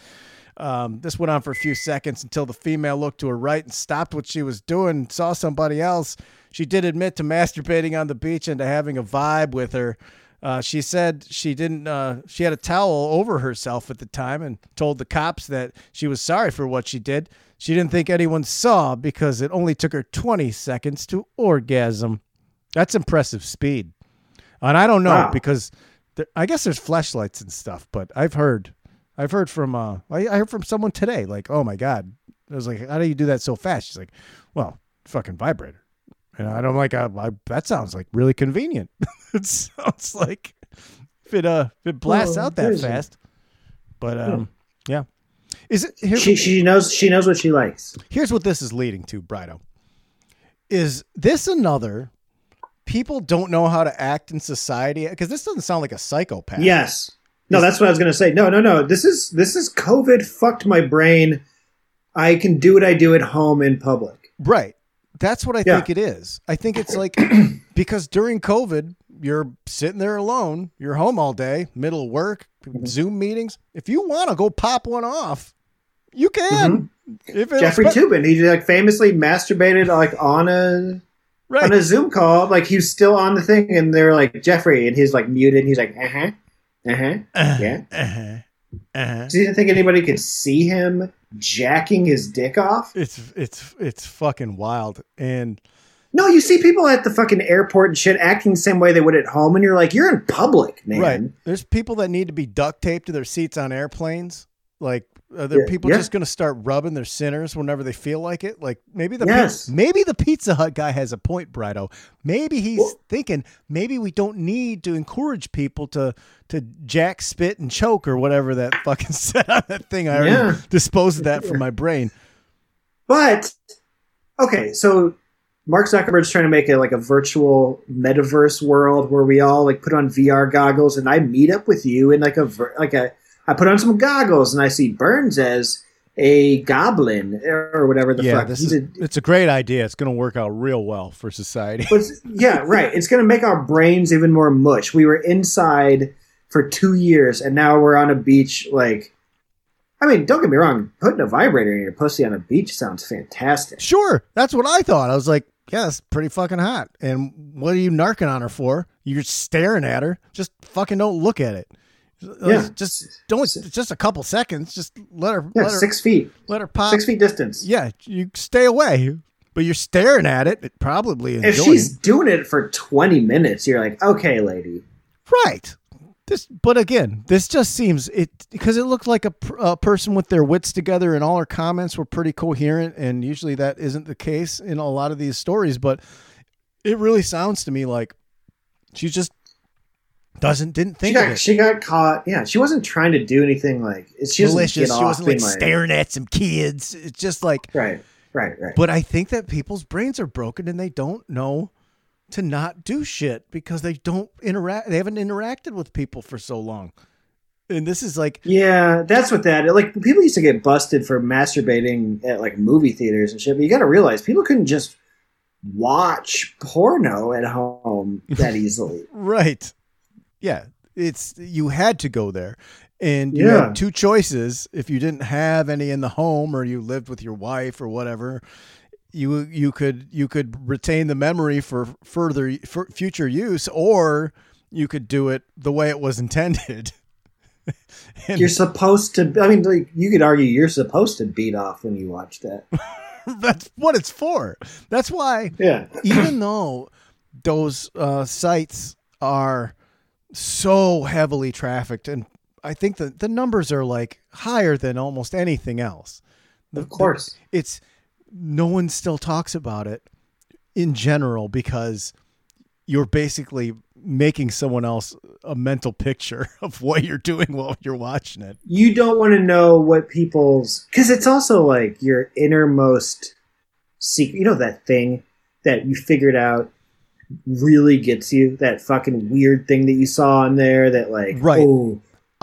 [SPEAKER 2] Um, this went on for a few seconds until the female looked to her right and stopped what she was doing saw somebody else. She did admit to masturbating on the beach and to having a vibe with her. Uh, she said she didn't. Uh, she had a towel over herself at the time and told the cops that she was sorry for what she did. She didn't think anyone saw because it only took her 20 seconds to orgasm. That's impressive speed. And I don't know
[SPEAKER 3] Wow.
[SPEAKER 2] because there, I guess there's flashlights and stuff, but I've heard, I've heard from, uh, I, I heard from someone today, like, oh my god, I was like, how do you do that so fast? She's like, well, fucking vibrator. And I don't like, I, I, that sounds like really convenient. it sounds like if it uh if it blasts out that fast. But um, yeah. Is it here,
[SPEAKER 3] She she knows she knows what she likes.
[SPEAKER 2] here's what this is leading to, Brido. Is this another people don't know how to act in society? Because this doesn't sound like a psychopath.
[SPEAKER 3] Yes. No, that's what I was gonna say. No, no, no. This is this is COVID fucked my brain. I can do what I do at home in public.
[SPEAKER 2] Right. That's what I
[SPEAKER 3] Yeah.
[SPEAKER 2] think it is. I think it's like because during COVID, you're sitting there alone, you're home all day, middle of work,
[SPEAKER 3] Mm-hmm.
[SPEAKER 2] Zoom meetings. If you want to go pop one off, you can.
[SPEAKER 3] Mm-hmm. Jeffrey Toobin, he like famously masturbated like on a
[SPEAKER 2] right.
[SPEAKER 3] on a Zoom call. Like he was still on the thing, and they're like Jeffrey, and he's like muted. He's like, uh huh, uh huh, yeah.
[SPEAKER 2] Uh-huh. Uh-huh.
[SPEAKER 3] Do you think anybody could see him jacking his dick off?
[SPEAKER 2] It's it's it's fucking wild. And
[SPEAKER 3] No, you see people at the fucking airport and shit acting the same way they would at home, and you're like, you're in public, man.
[SPEAKER 2] right, there's people that need to be duct taped to their seats on airplanes. Like, are there
[SPEAKER 3] Yeah,
[SPEAKER 2] people
[SPEAKER 3] yeah.
[SPEAKER 2] just going to start rubbing their sinners whenever they feel like it? Like, maybe the
[SPEAKER 3] Yes.
[SPEAKER 2] pi- maybe the Pizza Hut guy has a point, Brido. Maybe he's
[SPEAKER 3] Well-
[SPEAKER 2] thinking maybe we don't need to encourage people to to jack, spit, and choke or whatever that fucking that thing. I already
[SPEAKER 3] Yeah.
[SPEAKER 2] disposed of that from my brain.
[SPEAKER 3] But okay, so Mark Zuckerberg's trying to make it like a virtual metaverse world where we all like put on VR goggles, and I meet up with you in like a like a. I put on some goggles and I see Burns as a goblin or whatever the
[SPEAKER 2] yeah,
[SPEAKER 3] fuck.
[SPEAKER 2] this is
[SPEAKER 3] a-
[SPEAKER 2] it's a great idea. It's going to work out real well for society.
[SPEAKER 3] But yeah, right. It's going to make our brains even more mush. We were inside for two years, and now we're on a beach. Like, I mean, don't get me wrong. Putting a vibrator in your pussy on a beach sounds fantastic.
[SPEAKER 2] Sure, that's what I thought. I was like, yeah, that's pretty fucking hot. And what are you narking on her for? You're staring at her. Just fucking don't look at it.
[SPEAKER 3] Yeah.
[SPEAKER 2] just don't. Just a couple seconds. Just let her.
[SPEAKER 3] Yeah,
[SPEAKER 2] let her.
[SPEAKER 3] six feet,
[SPEAKER 2] let her pop.
[SPEAKER 3] six feet distance.
[SPEAKER 2] Yeah, you stay away. But you're staring at it. It probably enjoying.
[SPEAKER 3] If she's doing it for twenty minutes, you're like, okay, lady.
[SPEAKER 2] right. This, but again, this just seems it because it looked like a, a person with their wits together, and all her comments were pretty coherent. And usually that isn't the case in a lot of these stories. But it really sounds to me like she's just doesn't didn't
[SPEAKER 3] She
[SPEAKER 2] think of it.
[SPEAKER 3] she got caught. Yeah, she wasn't trying to do anything like she
[SPEAKER 2] malicious. She wasn't like staring at some kids. It's just like
[SPEAKER 3] Right, right, right.
[SPEAKER 2] But I think that people's brains are broken and they don't know to not do shit because they don't interact. They haven't interacted with people for so long. And this is like,
[SPEAKER 3] Yeah, that's what that like. People used to get busted for masturbating at like movie theaters and shit. But you got to realize people couldn't just watch porno at home that easily.
[SPEAKER 2] right. Yeah. It's, you had to go there. And you
[SPEAKER 3] Yeah.
[SPEAKER 2] had two choices. If you didn't have any in the home or you lived with your wife or whatever, you you could you could retain the memory for further for future use, or you could do it the way it was intended. And-
[SPEAKER 3] you're supposed to. I mean, like you could argue you're supposed to beat off when you watch that.
[SPEAKER 2] That's what it's for. That's why,
[SPEAKER 3] Yeah,
[SPEAKER 2] even though those uh, sites are so heavily trafficked, and I think that the numbers are like higher than almost anything else. The-
[SPEAKER 3] of course.
[SPEAKER 2] it's no one still talks about it in general because you're basically making someone else a mental picture of what you're doing while you're watching it.
[SPEAKER 3] you don't want to know what people's because it's also like your innermost secret. You know that thing that you figured out really gets you. That fucking weird thing that you saw in there. That like,
[SPEAKER 2] Right.
[SPEAKER 3] oh,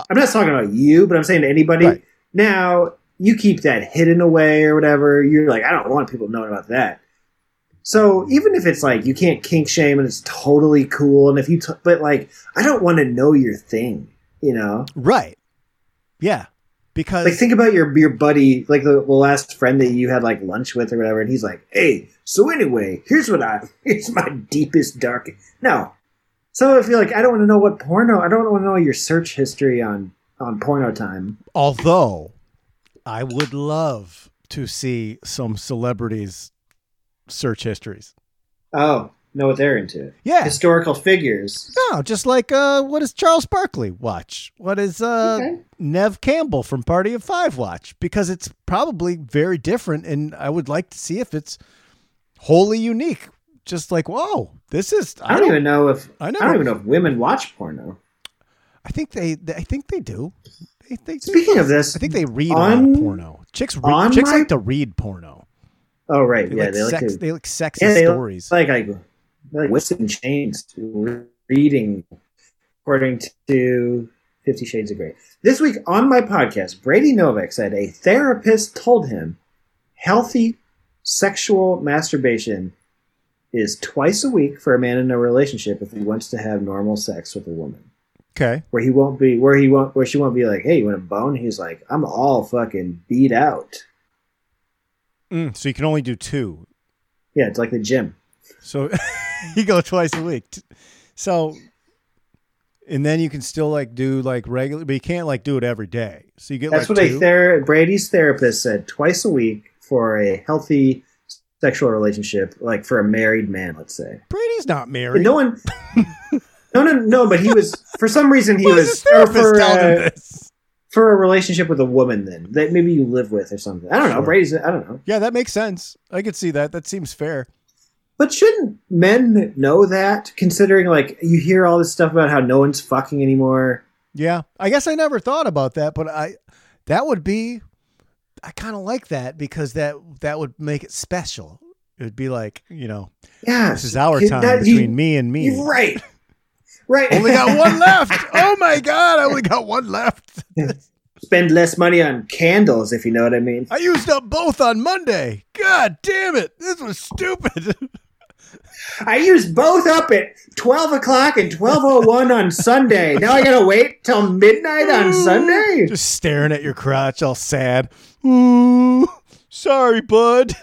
[SPEAKER 3] I'm not talking about you, but I'm saying to anybody.
[SPEAKER 2] Right.
[SPEAKER 3] Now you keep that hidden away or whatever. You're like, I don't want people knowing about that. So even if it's like you can't kink shame and it's totally cool, and if you, t- but like, I don't want to know your thing. You know.
[SPEAKER 2] Right. Yeah. Because
[SPEAKER 3] Like think about your your buddy, like the, the last friend that you had like lunch with or whatever, and he's like, "Hey, so anyway, here's what I here's my deepest dark." No, So if you're like I don't want to know what porno. I don't want to know your search history on on porno time.
[SPEAKER 2] Although I would love to see some celebrities search histories.
[SPEAKER 3] Oh, know what they're into?
[SPEAKER 2] Yeah.
[SPEAKER 3] Historical figures.
[SPEAKER 2] No, just like uh what does Charles Barkley watch? What is uh
[SPEAKER 3] Okay.
[SPEAKER 2] Neve Campbell from Party of Five watch? Because it's probably very different and I would like to see if it's wholly unique. Just like, whoa, this is
[SPEAKER 3] I don't, even know if
[SPEAKER 2] I
[SPEAKER 3] I, don't even know if women watch porno.
[SPEAKER 2] I think they, they I think they do. They, they do.
[SPEAKER 3] Speaking of this,
[SPEAKER 2] I think they read
[SPEAKER 3] on-
[SPEAKER 2] porno. Chicks read, chicks
[SPEAKER 3] my-
[SPEAKER 2] like to read porno.
[SPEAKER 3] oh right,
[SPEAKER 2] They
[SPEAKER 3] yeah,
[SPEAKER 2] like
[SPEAKER 3] they like
[SPEAKER 2] sex
[SPEAKER 3] to
[SPEAKER 2] they like sexy
[SPEAKER 3] yeah,
[SPEAKER 2] stories.
[SPEAKER 3] like like like whips and chains to reading, according to Fifty Shades of Grey. This week on my podcast, Brady Novak said a therapist told him healthy sexual masturbation is twice a week for a man in a relationship if he wants to have normal sex with a woman.
[SPEAKER 2] okay.
[SPEAKER 3] Where he won't be, where he won't, where she won't be like, "Hey, you want a bone?" He's like, "I'm all fucking beat out."
[SPEAKER 2] Mm, so you can only do two.
[SPEAKER 3] Yeah, it's like the gym.
[SPEAKER 2] So you go twice a week. So and then you can still like do like regular but you can't like do it every day. So you get
[SPEAKER 3] That's
[SPEAKER 2] like
[SPEAKER 3] what
[SPEAKER 2] two.
[SPEAKER 3] a ther- Brady's therapist said twice a week for a healthy sexual relationship, like for a married man, let's say.
[SPEAKER 2] Brady's not married.
[SPEAKER 3] no one, no, no, no. But he was for some reason he was
[SPEAKER 2] therapist
[SPEAKER 3] for, uh,
[SPEAKER 2] this?
[SPEAKER 3] for a relationship with a woman then that maybe you live with or something. I don't know.
[SPEAKER 2] Sure.
[SPEAKER 3] Brady's. I don't know.
[SPEAKER 2] Yeah, that makes sense. I could see that. That seems fair.
[SPEAKER 3] But shouldn't men know that? Considering like you hear all this stuff about how no one's fucking anymore.
[SPEAKER 2] Yeah. I guess I never thought about that, but I that would be I kind of like that because that that would make it special. It would be like, you know,
[SPEAKER 3] Yeah,
[SPEAKER 2] this is our time
[SPEAKER 3] that- you-
[SPEAKER 2] between me and me.
[SPEAKER 3] right, right.
[SPEAKER 2] Only got one left. Oh my god, I only got one left.
[SPEAKER 3] Spend less money on candles if you know what I mean.
[SPEAKER 2] I used up both on Monday. God damn it. This was stupid.
[SPEAKER 3] I used both up at 12 o'clock and 12.01 on Sunday. Now I gotta wait till midnight on Sunday?
[SPEAKER 2] Just staring at your crotch all sad. Ooh, sorry, bud.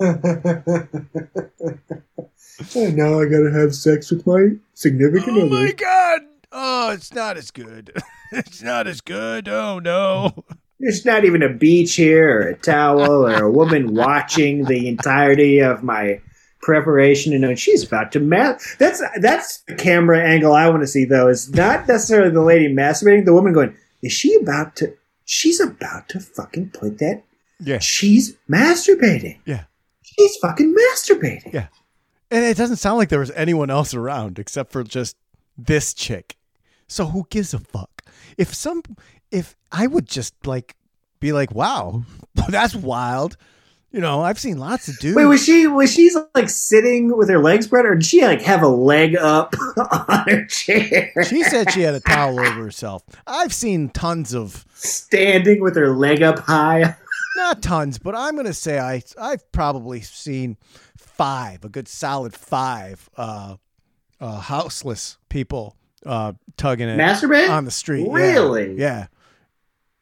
[SPEAKER 3] Oh, now I gotta have sex with my significant other.
[SPEAKER 2] Oh my god. Oh, it's not as good. it's not as good. Oh no.
[SPEAKER 3] There's not even a beach here or a towel or a woman watching the entirety of my preparation and knowing she's about to that's that's the camera angle I want to see though is not necessarily the lady masturbating the woman going is she about to she's about to fucking put that
[SPEAKER 2] Yeah.
[SPEAKER 3] she's masturbating
[SPEAKER 2] Yeah.
[SPEAKER 3] she's fucking masturbating
[SPEAKER 2] Yeah. And it doesn't sound like there was anyone else around except for just this chick. So who gives a fuck? If some if I would just like be like, "Wow, that's wild." You know, I've seen lots of dudes.
[SPEAKER 3] Wait, was she was she like sitting with her legs spread, or did she like have a leg up on her chair?
[SPEAKER 2] she said she had a towel over herself. I've seen tons of
[SPEAKER 3] standing with her leg up high.
[SPEAKER 2] not tons, but I'm gonna say I I've probably seen five, a good solid five, uh, uh, houseless people uh, tugging it
[SPEAKER 3] Masturbate?
[SPEAKER 2] on the street. Yeah.
[SPEAKER 3] Really?
[SPEAKER 2] Yeah.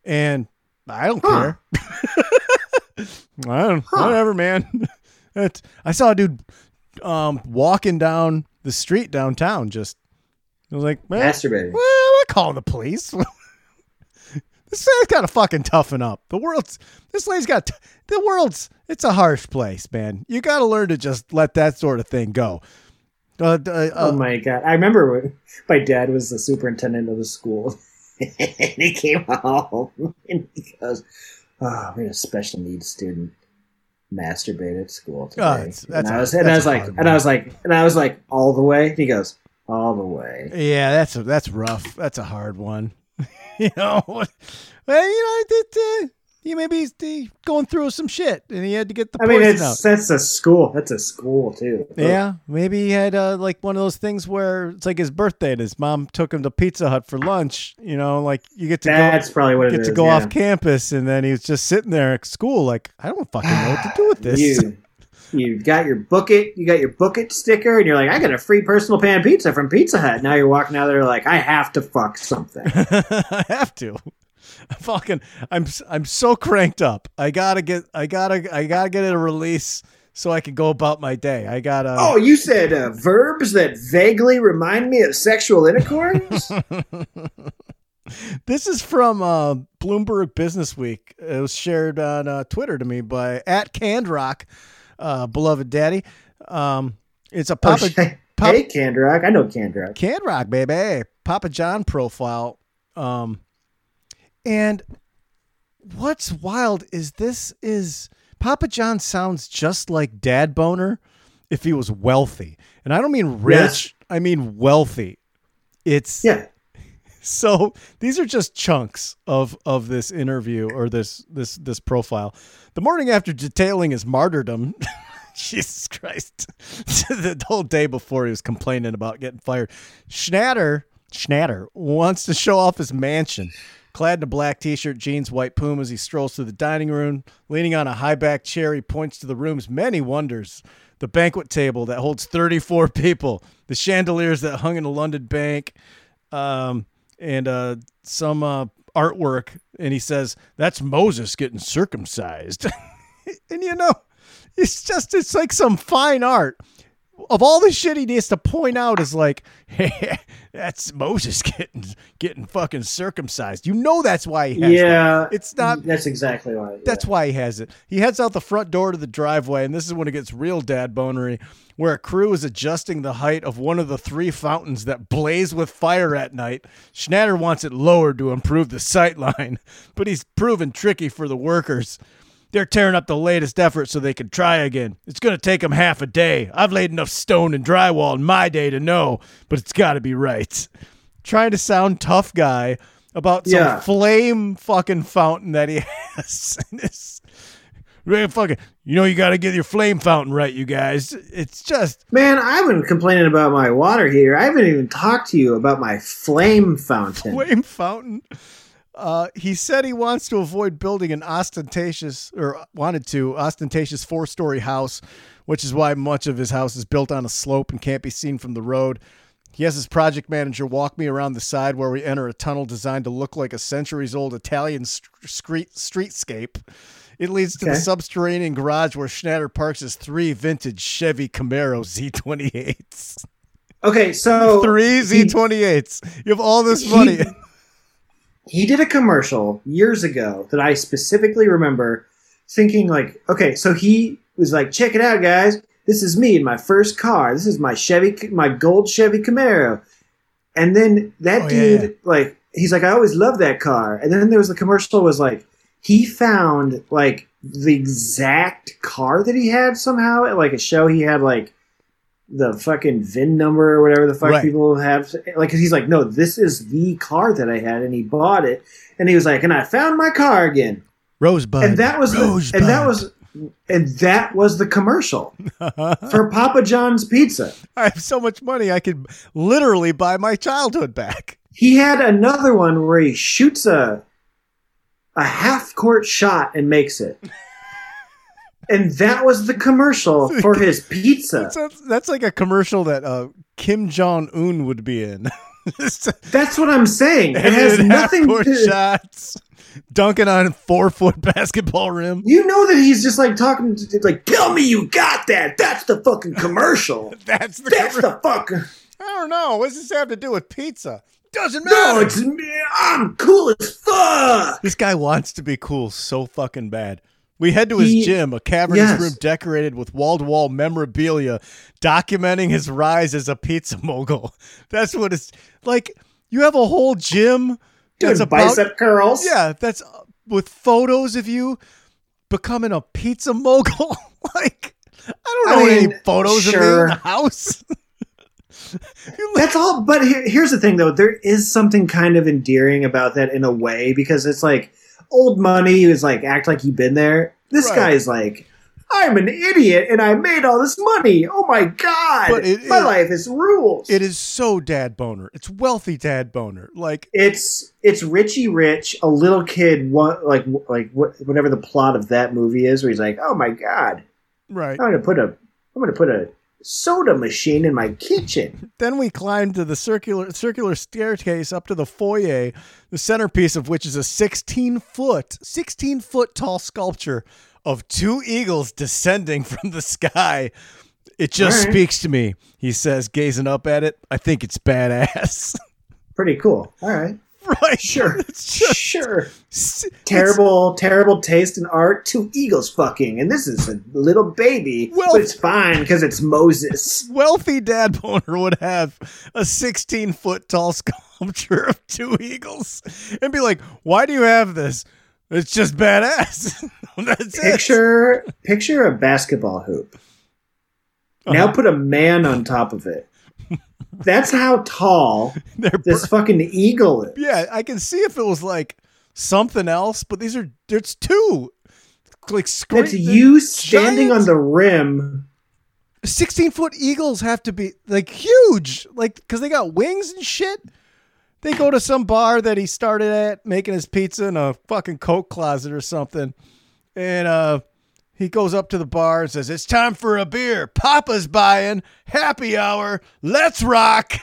[SPEAKER 2] And I don't
[SPEAKER 3] Huh.
[SPEAKER 2] care. I don't,
[SPEAKER 3] Huh.
[SPEAKER 2] whatever, man. I saw a dude um, walking down the street downtown. Just I was like, man,
[SPEAKER 3] Masturbating.
[SPEAKER 2] well, I call the police. this guy's got to fucking toughen up. The world's this lady's got t- the world's. It's a harsh place, man. You got to learn to just let that sort of thing go. Uh, uh, uh,
[SPEAKER 3] Oh my god! I remember when my dad was the superintendent of the school, and he came home and he goes, "Oh, we had a special needs student masturbate at school today."
[SPEAKER 2] Oh, that's- that's
[SPEAKER 3] and I
[SPEAKER 2] a-
[SPEAKER 3] was, and I was like, and I was like, and I was like, all the way. He goes, all the way.
[SPEAKER 2] Yeah, that's a, that's rough. That's a hard one. you know, well, you know, it, uh, he maybe he's uh, going through some shit, and he had to get the
[SPEAKER 3] I mean, it's
[SPEAKER 2] out.
[SPEAKER 3] that's a school. That's a school too.
[SPEAKER 2] Yeah, maybe he had uh, like one of those things where it's like his birthday, and his mom took him to Pizza Hut for lunch. You know, like you get to
[SPEAKER 3] that's probably what
[SPEAKER 2] go
[SPEAKER 3] it
[SPEAKER 2] get
[SPEAKER 3] is.
[SPEAKER 2] to go
[SPEAKER 3] yeah.
[SPEAKER 2] off campus, and then he was just sitting there at school, like I don't fucking know what to do with this.
[SPEAKER 3] You, you got your book it, you got your book it sticker, and you're like, I got a free personal pan pizza from Pizza Hut. Now you're walking out there like, I have to fuck something.
[SPEAKER 2] I have to. I fucking I'm I'm so cranked up. I gotta get I gotta I gotta get a release so I can go about my day. I got a.
[SPEAKER 3] Oh, you said uh, verbs that vaguely remind me of sexual intercourse.
[SPEAKER 2] This is from uh, Bloomberg Business Week. It was shared on uh, Twitter to me by at Candrock, uh, beloved daddy. Um, it's a
[SPEAKER 3] Oh,
[SPEAKER 2] Papa
[SPEAKER 3] sh-
[SPEAKER 2] Pop-
[SPEAKER 3] hey, Candrock. I know Candrock.
[SPEAKER 2] Candrock, baby. Papa John profile. Um, and what's wild is this is Papa John sounds just like Dad Boner if he was wealthy. And I don't mean rich,
[SPEAKER 3] Yes.
[SPEAKER 2] I mean wealthy. It's
[SPEAKER 3] Yeah.
[SPEAKER 2] so these are just chunks of of this interview or this this this profile. The morning after detailing his martyrdom, Jesus Christ, the whole day before he was complaining about getting fired. Schnatter Schnatter wants to show off his mansion. Clad in a black t-shirt, jeans, white pumas, he strolls through the dining room. Leaning on a high-back chair, he points to the room's many wonders. The banquet table that holds 34 people, the chandeliers that hung in a London bank, um, and uh, some uh, artwork. And he says, That's Moses getting circumcised. and you know, it's just, it's like some fine art. Of all the shit he needs to point out is like, hey, that's Moses getting getting fucking circumcised. You know that's why he has
[SPEAKER 3] Yeah.
[SPEAKER 2] that. It's not
[SPEAKER 3] That's exactly why. yeah.
[SPEAKER 2] that's why he has it. He heads out the front door to the driveway, and this is when it gets real dad bonery, where a crew is adjusting the height of one of the three fountains that blaze with fire at night. Schnatter wants it lowered to improve the sight line, but he's proven tricky for the workers. They're tearing up the latest effort so they can try again. It's going to take them half a day. I've laid enough stone and drywall in my day to know, but it's got to be right. Trying to sound tough guy about some
[SPEAKER 3] Yeah.
[SPEAKER 2] flame fucking fountain that he has. It's fucking, you know, you got to get your flame fountain right, you guys. It's just,
[SPEAKER 3] Man, I've been complaining about my water heater. I haven't even talked to you about my flame fountain.
[SPEAKER 2] flame fountain. Uh, he said he wants to avoid building an ostentatious or wanted to ostentatious four story house, which is why much of his house is built on a slope and can't be seen from the road. He has his project manager walk me around the side where we enter a tunnel designed to look like a centuries old Italian street streetscape. It leads to the subterranean garage where Schnatter parks his three vintage Chevy Camaro Z28s.
[SPEAKER 3] Okay, so
[SPEAKER 2] Three Z28s. You have all this money.
[SPEAKER 3] he did a commercial years ago that I specifically remember thinking like, okay, so he was like, check it out, guys. This is me in my first car. This is my Chevy, my gold Chevy Camaro. And then that
[SPEAKER 2] Oh,
[SPEAKER 3] dude,
[SPEAKER 2] yeah.
[SPEAKER 3] like, he's like, I always loved that car. And then there was the commercial was like, he found like the exact car that he had somehow at like a show. He had like the fucking VIN number or whatever the fuck
[SPEAKER 2] Right.
[SPEAKER 3] people have. Like, 'cause he's like, no, this is the car that I had, and he bought it. And he was like, and I found my car again.
[SPEAKER 2] Rosebud.
[SPEAKER 3] And that was, the, and that was, and that was the commercial for Papa John's Pizza.
[SPEAKER 2] I have so much money, I could literally buy my childhood back.
[SPEAKER 3] He had another one where he shoots a a half court shot and makes it. And that was the commercial for his pizza.
[SPEAKER 2] That's, that's like a commercial that uh, Kim Jong Un would be in.
[SPEAKER 3] That's what I'm saying. It has nothing to
[SPEAKER 2] shots, dunking on a four foot basketball rim.
[SPEAKER 3] You know that he's just like talking, to, like, tell me you got that. That's the fucking commercial.
[SPEAKER 2] That's the.
[SPEAKER 3] That's the fuck.
[SPEAKER 2] I don't know. What does this have to do with pizza? Doesn't matter.
[SPEAKER 3] No, it's me. I'm cool as fuck.
[SPEAKER 2] This guy wants to be cool so fucking bad. We head to his
[SPEAKER 3] He-
[SPEAKER 2] gym, a cavernous
[SPEAKER 3] Yes.
[SPEAKER 2] room decorated with wall to wall memorabilia, documenting his rise as a pizza mogul. That's what it's like. You have a whole gym that's
[SPEAKER 3] Doing
[SPEAKER 2] about
[SPEAKER 3] bicep curls.
[SPEAKER 2] yeah, that's uh, with photos of you becoming a pizza mogul. like I don't
[SPEAKER 3] I
[SPEAKER 2] know any
[SPEAKER 3] mean,
[SPEAKER 2] photos of me in the house.
[SPEAKER 3] That's all. But here, here's the thing, though. There is something kind of endearing about that in a way because it's like old money is like act like you've been there. This
[SPEAKER 2] Right.
[SPEAKER 3] guy's like, I'm an idiot and I made all this money. Oh my god,
[SPEAKER 2] But it
[SPEAKER 3] my
[SPEAKER 2] is-
[SPEAKER 3] life is rules.
[SPEAKER 2] it is so dad boner. It's wealthy dad boner. Like
[SPEAKER 3] it's it's Richie Rich, a little kid, one, like like whatever the plot of that movie is, where he's like, oh my god,
[SPEAKER 2] right.
[SPEAKER 3] I'm gonna put a I'm gonna put a soda machine in my kitchen.
[SPEAKER 2] Then we climbed to the circular circular staircase up to the foyer, the centerpiece of which is a 16 foot, 16 foot tall sculpture of two eagles descending from the sky. It just
[SPEAKER 3] right.
[SPEAKER 2] speaks to me. He says, gazing up at it, I think it's badass.
[SPEAKER 3] Pretty cool. All right.
[SPEAKER 2] right.
[SPEAKER 3] Sure. Sure. Terrible, terrible taste in art. Two eagles fucking, and this is a little baby,
[SPEAKER 2] Well-
[SPEAKER 3] but it's fine because it's Moses.
[SPEAKER 2] wealthy dad boner would have a 16 foot tall sculpture of two eagles and be like, why do you have this? It's just badass. That's it.
[SPEAKER 3] Picture, picture a basketball hoop. Now
[SPEAKER 2] Uh-huh.
[SPEAKER 3] put a man on top of it. That's how tall
[SPEAKER 2] They're
[SPEAKER 3] this fucking eagle is.
[SPEAKER 2] Yeah, I can see if it was like something else, but these are it's two. Like screen,
[SPEAKER 3] It's you standing
[SPEAKER 2] giant.
[SPEAKER 3] on the rim.
[SPEAKER 2] sixteen foot eagles have to be like huge, like because they got wings and shit. They go to some bar that he started at, making his pizza in a fucking coat closet or something, and uh, he goes up to the bar and says, "It's time for a beer. Papa's buying. Happy hour. Let's rock."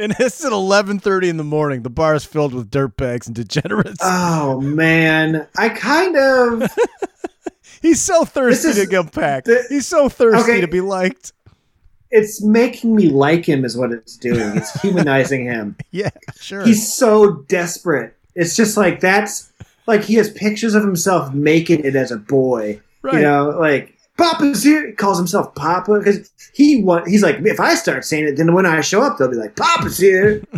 [SPEAKER 2] And it's at eleven thirty in the morning. The bar is filled with dirtbags and degenerates.
[SPEAKER 3] Oh man, I kind of
[SPEAKER 2] He's so thirsty
[SPEAKER 3] is-
[SPEAKER 2] to get back.
[SPEAKER 3] the-
[SPEAKER 2] He's so thirsty
[SPEAKER 3] Okay.
[SPEAKER 2] to be liked.
[SPEAKER 3] it's making me like him is what it's doing. It's humanizing him.
[SPEAKER 2] Yeah, sure.
[SPEAKER 3] He's so desperate. It's just like that's like he has pictures of himself making it as a boy.
[SPEAKER 2] right.
[SPEAKER 3] You know, like Papa's here. He calls himself Papa because he want. He's like, if I start saying it, then when I show up, they'll be like, Papa's here.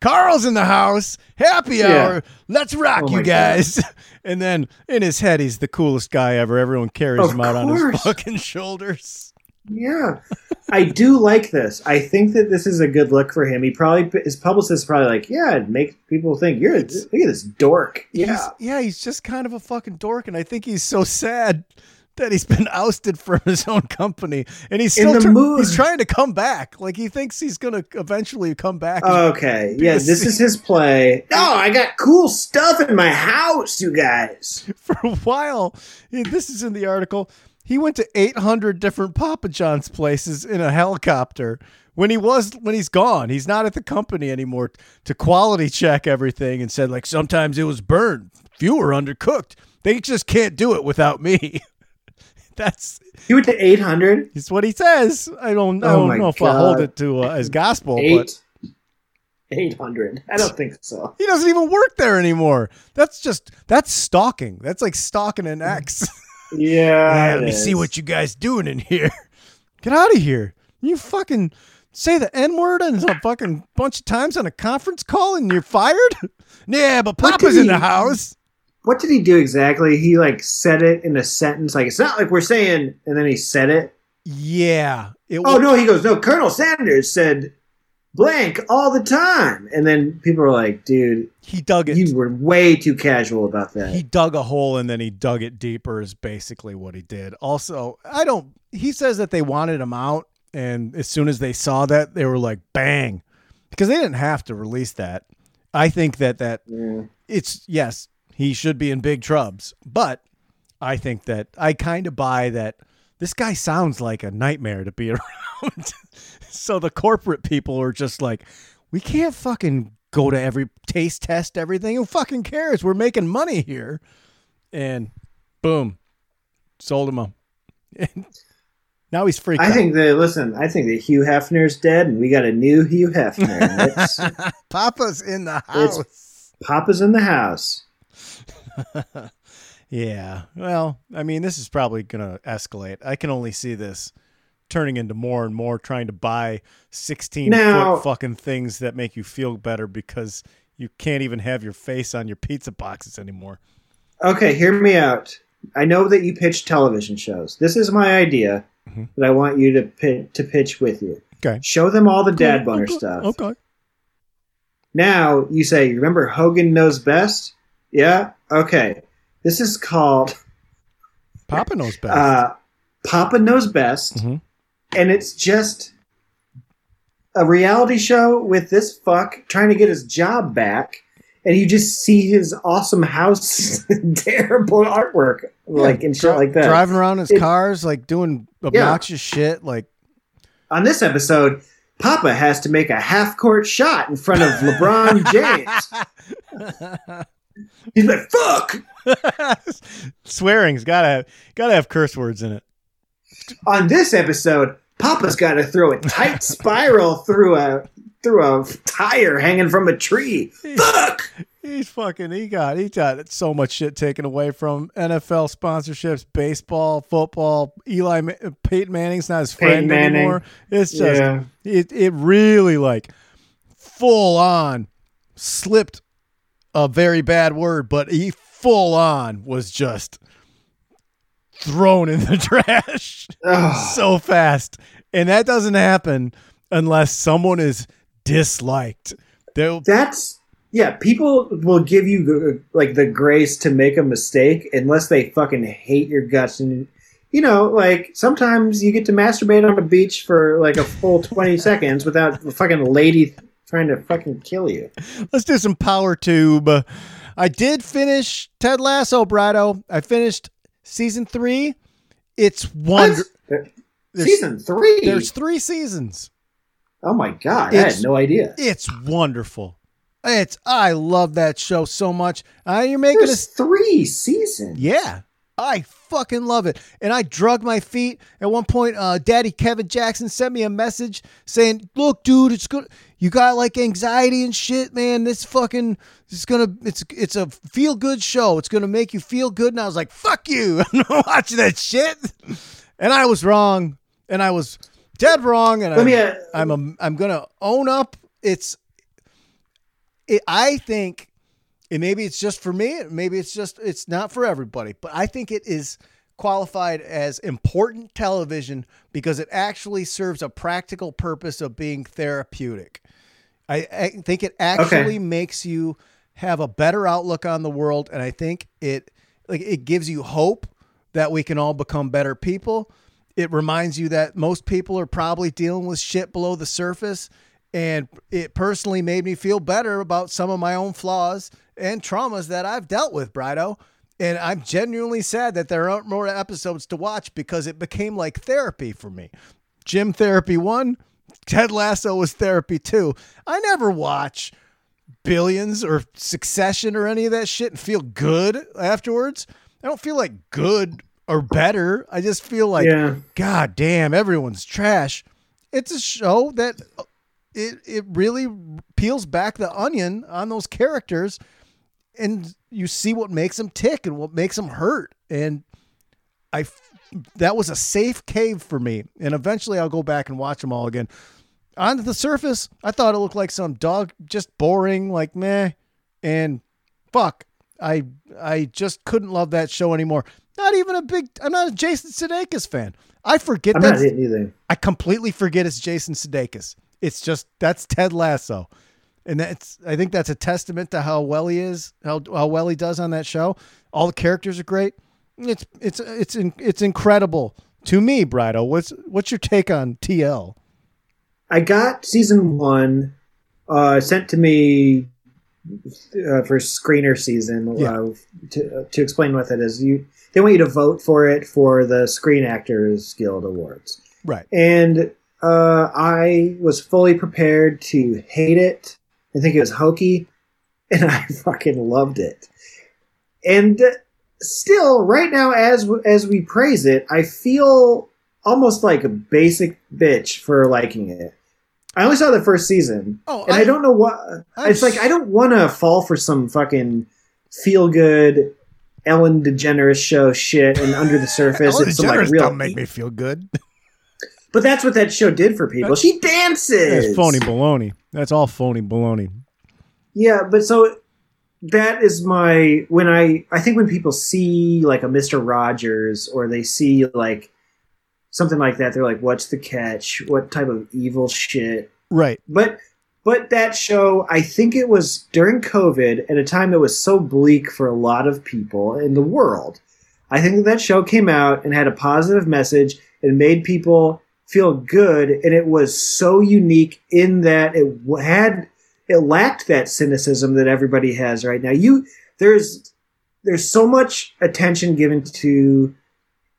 [SPEAKER 2] Carl's in the house. Happy
[SPEAKER 3] Yeah.
[SPEAKER 2] hour. Let's rock,
[SPEAKER 3] Oh
[SPEAKER 2] you guys. And then in his head, he's the coolest guy ever. Everyone carries
[SPEAKER 3] Of
[SPEAKER 2] him out on his fucking shoulders.
[SPEAKER 3] Yeah, I do like this. I think that this is a good look for him. He probably his publicist is probably like, yeah, it makes people think you're look at this dork. Yeah,
[SPEAKER 2] He's, yeah, he's just kind of a fucking dork. And I think he's so sad that he's been ousted from his own company. And he's still tr- he's trying to come back. Like he thinks he's going to eventually come back.
[SPEAKER 3] Okay, yeah, this is his play. Oh, I got cool stuff in my house, you guys.
[SPEAKER 2] for a while. This is in the article. He went to 800 different Papa John's places in a helicopter. When he was when he's gone, he's not at the company anymore to quality check everything and said like sometimes it was burned, few were undercooked. They just can't do it without me. That's
[SPEAKER 3] He went to eight hundred.
[SPEAKER 2] it's what he says. I don't I
[SPEAKER 3] Oh
[SPEAKER 2] don't know if I hold it to uh, as gospel, but
[SPEAKER 3] Eight. Eight hundred. I don't think so.
[SPEAKER 2] he doesn't even work there anymore. That's just that's stalking. That's like stalking an ex.
[SPEAKER 3] Yeah.
[SPEAKER 2] Yeah, let me see what you guys doing in here. Get out of here. You fucking say the N word and a fucking bunch of times on a conference call and you're fired? Yeah, but Papa's in the house.
[SPEAKER 3] What did he do exactly? He like said it in a sentence. Like it's not like we're saying, and then he said it.
[SPEAKER 2] Yeah. It
[SPEAKER 3] Oh
[SPEAKER 2] wa-
[SPEAKER 3] no, he goes, no. Colonel Sanders said blank all the time, and then people were like, dude,
[SPEAKER 2] He dug it.
[SPEAKER 3] you were way too casual about that.
[SPEAKER 2] he dug a hole and then he dug it deeper is basically what he did. Also, I don't he says that they wanted him out and as soon as they saw that they were like bang because they didn't have to release that. I think that that
[SPEAKER 3] Yeah.
[SPEAKER 2] it's yes, he should be in big trubs, but I think that I kind of buy that this guy sounds like a nightmare to be around. So the corporate people are just like, we can't fucking go to every taste test everything. Who fucking cares? We're making money here. And boom, sold him a. now he's freaked
[SPEAKER 3] I
[SPEAKER 2] out.
[SPEAKER 3] think that listen, I think that Hugh Hefner's dead, and we got a new Hugh Hefner.
[SPEAKER 2] Papa's in the house.
[SPEAKER 3] Papa's in the house.
[SPEAKER 2] Yeah. Well, I mean, this is probably going to escalate. I can only see this turning into more and more trying to buy 16
[SPEAKER 3] Now-
[SPEAKER 2] foot fucking things that make you feel better because you can't even have your face on your pizza boxes anymore.
[SPEAKER 3] Okay, hear me out. I know that you pitch television shows. This is my idea
[SPEAKER 2] Mhm.
[SPEAKER 3] that I want you to pi- to pitch with you.
[SPEAKER 2] Okay.
[SPEAKER 3] Show them all the dad boner
[SPEAKER 2] Okay.
[SPEAKER 3] stuff.
[SPEAKER 2] Okay.
[SPEAKER 3] Now you say, remember Hogan knows best? Yeah. Okay. This is called
[SPEAKER 2] Papa knows best.
[SPEAKER 3] uh, Papa Knows Best,
[SPEAKER 2] Mhm.
[SPEAKER 3] And it's just a reality show with this fuck trying to get his job back, and you just see his awesome house, terrible artwork, like and shit
[SPEAKER 2] Dri-
[SPEAKER 3] like that.
[SPEAKER 2] Driving around his
[SPEAKER 3] It-
[SPEAKER 2] cars, like doing obnoxious shit. Like,
[SPEAKER 3] On this episode, Papa has to make a half court shot in front of LeBron James. He's like, "Fuck."
[SPEAKER 2] Swearing's gotta have, gotta have curse words in it.
[SPEAKER 3] On this episode, Papa's got to throw a tight spiral through a through a tire hanging from a tree. Fuck.
[SPEAKER 2] He's fucking. He got. He got so much shit taken away from NFL sponsorships, baseball, football. Eli Peyton Manning's not his friend
[SPEAKER 3] Manning.
[SPEAKER 2] anymore. It's just.
[SPEAKER 3] Yeah.
[SPEAKER 2] It it really like full on slipped a very bad word, but he full on was just thrown in the trash so fast. And that doesn't happen unless someone is disliked. They'll,
[SPEAKER 3] That's yeah. People will give you like the grace to make a mistake unless they fucking hate your guts and. You know, like sometimes you get to masturbate on a beach for like a full twenty seconds without a fucking lady trying to fucking kill you.
[SPEAKER 2] let's do some power tube. I did finish Ted Lasso, Brado. I finished season three. It's one.
[SPEAKER 3] Season three.
[SPEAKER 2] There's three seasons.
[SPEAKER 3] oh my god, I
[SPEAKER 2] It's-
[SPEAKER 3] had no idea.
[SPEAKER 2] It's wonderful. It's I love that show so much. Uh, you're making
[SPEAKER 3] There's
[SPEAKER 2] us
[SPEAKER 3] three seasons.
[SPEAKER 2] Yeah. I fucking love it. And I drug my feet. At one point, uh, Daddy Kevin Jackson sent me a message saying, Look, dude, it's good. You got like anxiety and shit, man. This fucking it's gonna it's it's a feel good show. It's gonna make you feel good. And I was like, fuck you. I'm not watching that shit. And I was wrong. And I was dead wrong. And I'm,
[SPEAKER 3] me. Uh,
[SPEAKER 2] I'm a, I'm gonna own up. It's it, I think and maybe it's just for me maybe it's just it's not for everybody but i think it is qualified as important television because it actually serves a practical purpose of being therapeutic. I, I think it actually makes you have a better outlook on the world and i think it like it gives you hope that we can all become better people. It reminds you that most people are probably dealing with shit below the surface and it personally made me feel better about some of my own flaws and traumas that I've dealt with, Brido. And I'm genuinely sad that there aren't more episodes to watch because it became like therapy for me. Gym therapy one, Ted Lasso was therapy two. I never watch Billions or Succession or any of that shit and feel good afterwards. I don't feel like good or better. I just feel like,
[SPEAKER 3] yeah.
[SPEAKER 2] God damn, everyone's trash. It's a show that it it really peels back the onion on those characters and you see what makes them tick and what makes them hurt and I, that was a safe cave for me and eventually I'll go back and watch them all again. On the surface, I thought it looked like some dog just boring like meh and fuck. I I just couldn't love that show anymore. Not even a big I'm not a Jason Sudeikis fan. I forget
[SPEAKER 3] I'm
[SPEAKER 2] that.
[SPEAKER 3] Not either.
[SPEAKER 2] I completely forget it's Jason Sudeikis. It's just that's Ted Lasso, and that's I think that's a testament to how well he is, how how well he does on that show. All the characters are great. It's it's it's in, it's incredible to me, Brido. What's what's your take on TL?
[SPEAKER 3] I got season one uh, sent to me uh, for screener season.
[SPEAKER 2] Yeah.
[SPEAKER 3] Uh, to, to explain what that is, you they want you to vote for it for the Screen Actors Guild Awards,
[SPEAKER 2] Right.
[SPEAKER 3] and uh, I was fully prepared to hate it. I think it was hokey, and I fucking loved it. And uh, still, right now, as as we praise it, I feel almost like a basic bitch for liking it. I only saw the first season,
[SPEAKER 2] Oh,
[SPEAKER 3] and I, don't know what.
[SPEAKER 2] I'm
[SPEAKER 3] it's like I don't want to fall for some fucking feel good Ellen DeGeneres show shit, and under the surface,
[SPEAKER 2] Ellen
[SPEAKER 3] it's some like real.
[SPEAKER 2] don't make me feel good.
[SPEAKER 3] But that's what that show did for people. She dances.
[SPEAKER 2] That's phony baloney. That's all phony baloney.
[SPEAKER 3] Yeah, but so that is my when I I think when people see like a Mister Rogers or they see like something like that, they're like, "What's the catch? What type of evil shit?"
[SPEAKER 2] Right.
[SPEAKER 3] But but that show, I think it was during COVID at a time that was so bleak for a lot of people in the world. I think that show came out and had a positive message and made people feel good, and it was so unique in that it had it lacked that cynicism that everybody has right now. You there's there's so much attention given to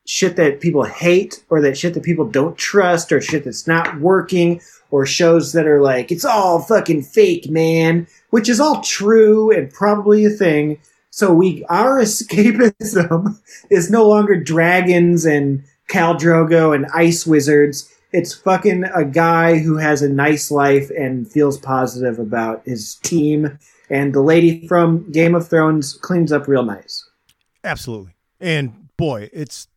[SPEAKER 3] shit that people hate or that shit that people don't trust or shit that's not working or shows that are like it's all fucking fake man which is all true and probably a thing so we our escapism is no longer dragons and Khal Drogo and ice wizards it's fucking a guy who has a nice life and feels positive about his team and the lady from Game of Thrones cleans up real nice
[SPEAKER 2] Absolutely. And boy, it's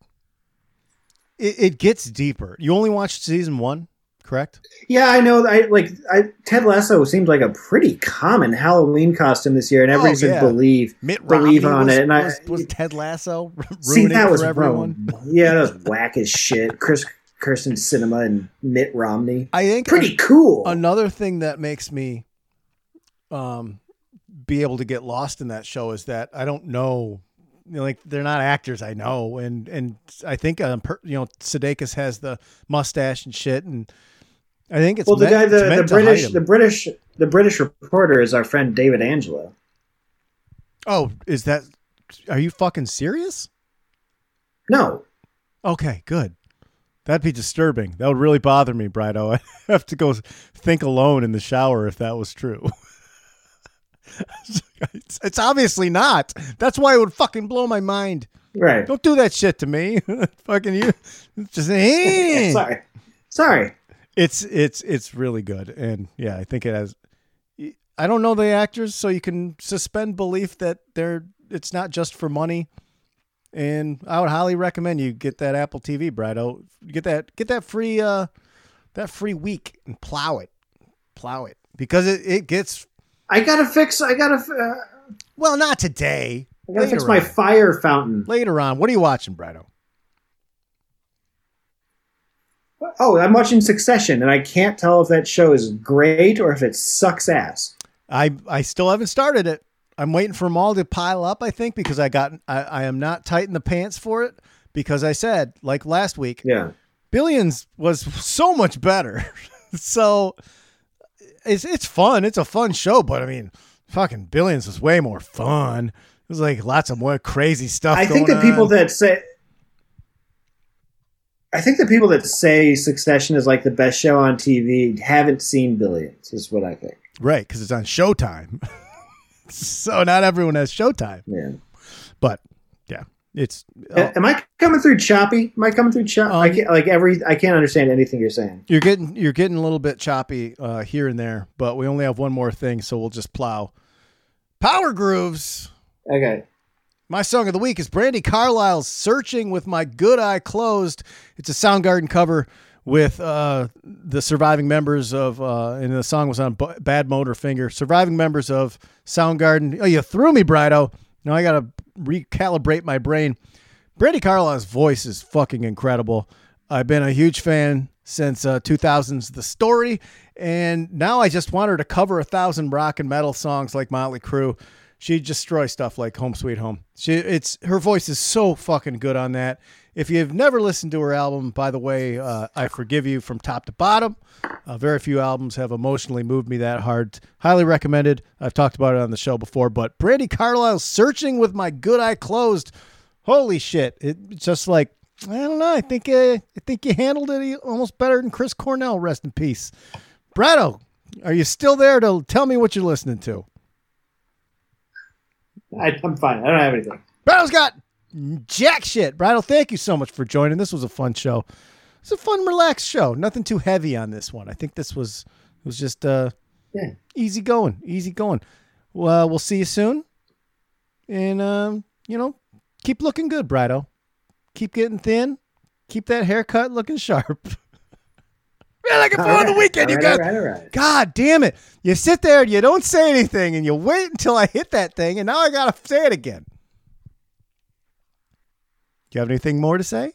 [SPEAKER 2] it, it gets deeper. You only watched season one, correct?
[SPEAKER 3] Yeah, I know. I like I, Ted Lasso seemed like a pretty common Halloween costume this year, and everybody
[SPEAKER 2] Oh,
[SPEAKER 3] said
[SPEAKER 2] yeah.
[SPEAKER 3] believe
[SPEAKER 2] Mitt
[SPEAKER 3] believe
[SPEAKER 2] Romney
[SPEAKER 3] on
[SPEAKER 2] was,
[SPEAKER 3] it. And I
[SPEAKER 2] was, was Ted Lasso ruining
[SPEAKER 3] see that was
[SPEAKER 2] for everyone.
[SPEAKER 3] wrong. Yeah, that was whack as shit. Chris Kyrsten Sinema and Mitt Romney,
[SPEAKER 2] I think
[SPEAKER 3] pretty cool.
[SPEAKER 2] Another thing that makes me um be able to get lost in that show is that I don't know you know, like they're not actors I know and and I think um, per, you know Sudeikis has the mustache and shit and I think it's
[SPEAKER 3] well, the guy, the, the
[SPEAKER 2] meant
[SPEAKER 3] British, the British, the British reporter is our friend David Angelo.
[SPEAKER 2] oh is that are you fucking serious
[SPEAKER 3] No,
[SPEAKER 2] okay good that'd be disturbing that would really bother me Brido I have to go think alone in the shower if that was true it's, it's obviously not that's why it would fucking blow my mind
[SPEAKER 3] right?
[SPEAKER 2] Don't do that shit to me. Fucking you. Just eh.
[SPEAKER 3] Sorry, sorry.
[SPEAKER 2] It's it's it's really good, and yeah, I think it has. I don't know the actors, so you can suspend belief that they're. It's not just for money, and I would highly recommend you get that Apple TV, Brido. Get that get that free uh that free week and plow it, plow it because it it gets
[SPEAKER 3] I gotta fix. I gotta. Uh,
[SPEAKER 2] well not today.
[SPEAKER 3] I gotta fix
[SPEAKER 2] Later
[SPEAKER 3] my fire fountain.
[SPEAKER 2] Later on, what are you watching, Brido?
[SPEAKER 3] Oh, I'm watching Succession, and I can't tell if that show is great or if it sucks ass.
[SPEAKER 2] I I still haven't started it. I'm waiting for them all to pile up. I think because I got I, I am not tight in the pants for it because I said like last week,
[SPEAKER 3] Yeah.
[SPEAKER 2] Billions was so much better. so it's it's fun. It's a fun show, but I mean, fucking Billions was way more fun. There's like lots of more crazy stuff.
[SPEAKER 3] I think the
[SPEAKER 2] going
[SPEAKER 3] people that say. I think the people that say Succession is like the best show on TV haven't seen Billions, is what I think.
[SPEAKER 2] right because it's on Showtime. so not everyone has Showtime,
[SPEAKER 3] Yeah.
[SPEAKER 2] but yeah, it's
[SPEAKER 3] A- Am I coming through choppy? Am I coming through choppy? I
[SPEAKER 2] Um,
[SPEAKER 3] can't, like every, I can't understand anything you're saying.
[SPEAKER 2] You're getting you're getting a little bit choppy uh, here and there, but we only have one more thing, so we'll just plow. Power grooves.
[SPEAKER 3] Okay.
[SPEAKER 2] My song of the week is Brandi Carlile's "Searching with My Good Eye Closed." It's a Soundgarden cover with uh, the surviving members of, uh, and the song was on B- Badmotorfinger. Surviving members of Soundgarden. Oh, you threw me, Brido. Now I gotta recalibrate my brain. Brandi Carlile's voice is fucking incredible. I've been a huge fan since uh, 2000's The Story, and now I just want her to cover a thousand rock and metal songs like Motley Crue. She destroys stuff like Home Sweet Home. She, it's her voice is so fucking good on that. If you've never listened to her album, by the way, uh, I forgive you from top to bottom. Uh, very few albums have emotionally moved me that hard. Highly recommended. I've talked about it on the show before, but Brandi Carlile, "Searching with My Good Eye Closed." Holy shit! It's just like I don't know. I think uh, I think you handled it almost better than Chris Cornell. Rest in peace, Brado. Are you still there to tell me what you're listening to?
[SPEAKER 3] I, I'm fine. I don't have anything.
[SPEAKER 2] Brado's got jack shit. Brado, thank you so much for joining. This was a fun show. It's a fun, relaxed show. Nothing too heavy on this one. I think this was it was just uh
[SPEAKER 3] Yeah.
[SPEAKER 2] easy going, easy going. Well, we'll see you soon, and um, you know, keep looking good, Brado. Keep getting thin. Keep that haircut looking sharp. Man, looking forward to the weekend,
[SPEAKER 3] all
[SPEAKER 2] you
[SPEAKER 3] right,
[SPEAKER 2] guys.
[SPEAKER 3] all right, all right.
[SPEAKER 2] God damn it. You sit there and you don't say anything and you wait until I hit that thing and now I got to say it again. Do you have anything more to say?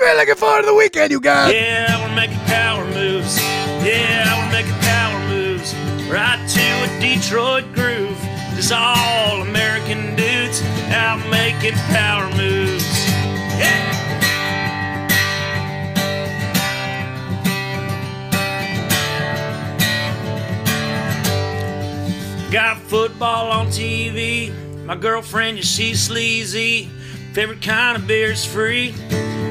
[SPEAKER 2] We're looking forward to the weekend, you guys.
[SPEAKER 1] Yeah, we're making power moves. Yeah, we're making power moves. Right to a Detroit groove. Just all American dudes out making power moves. Got football on TV. My girlfriend, she's sleazy. Favorite kind of beer's free.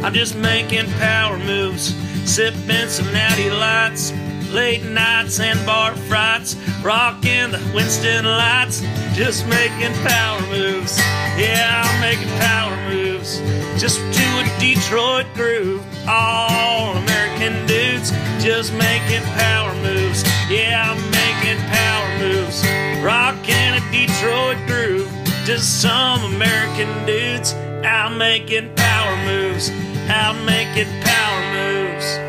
[SPEAKER 1] I'm just making power moves, sipping some natty lights, late nights and bar frights, rocking the Winston lights, just making power moves. Yeah, I'm making power moves, just to a Detroit groove. All American dudes, just making power moves. Yeah, I'm making power moves, rocking a Detroit groove. Just some American dudes out making power moves, out making power moves.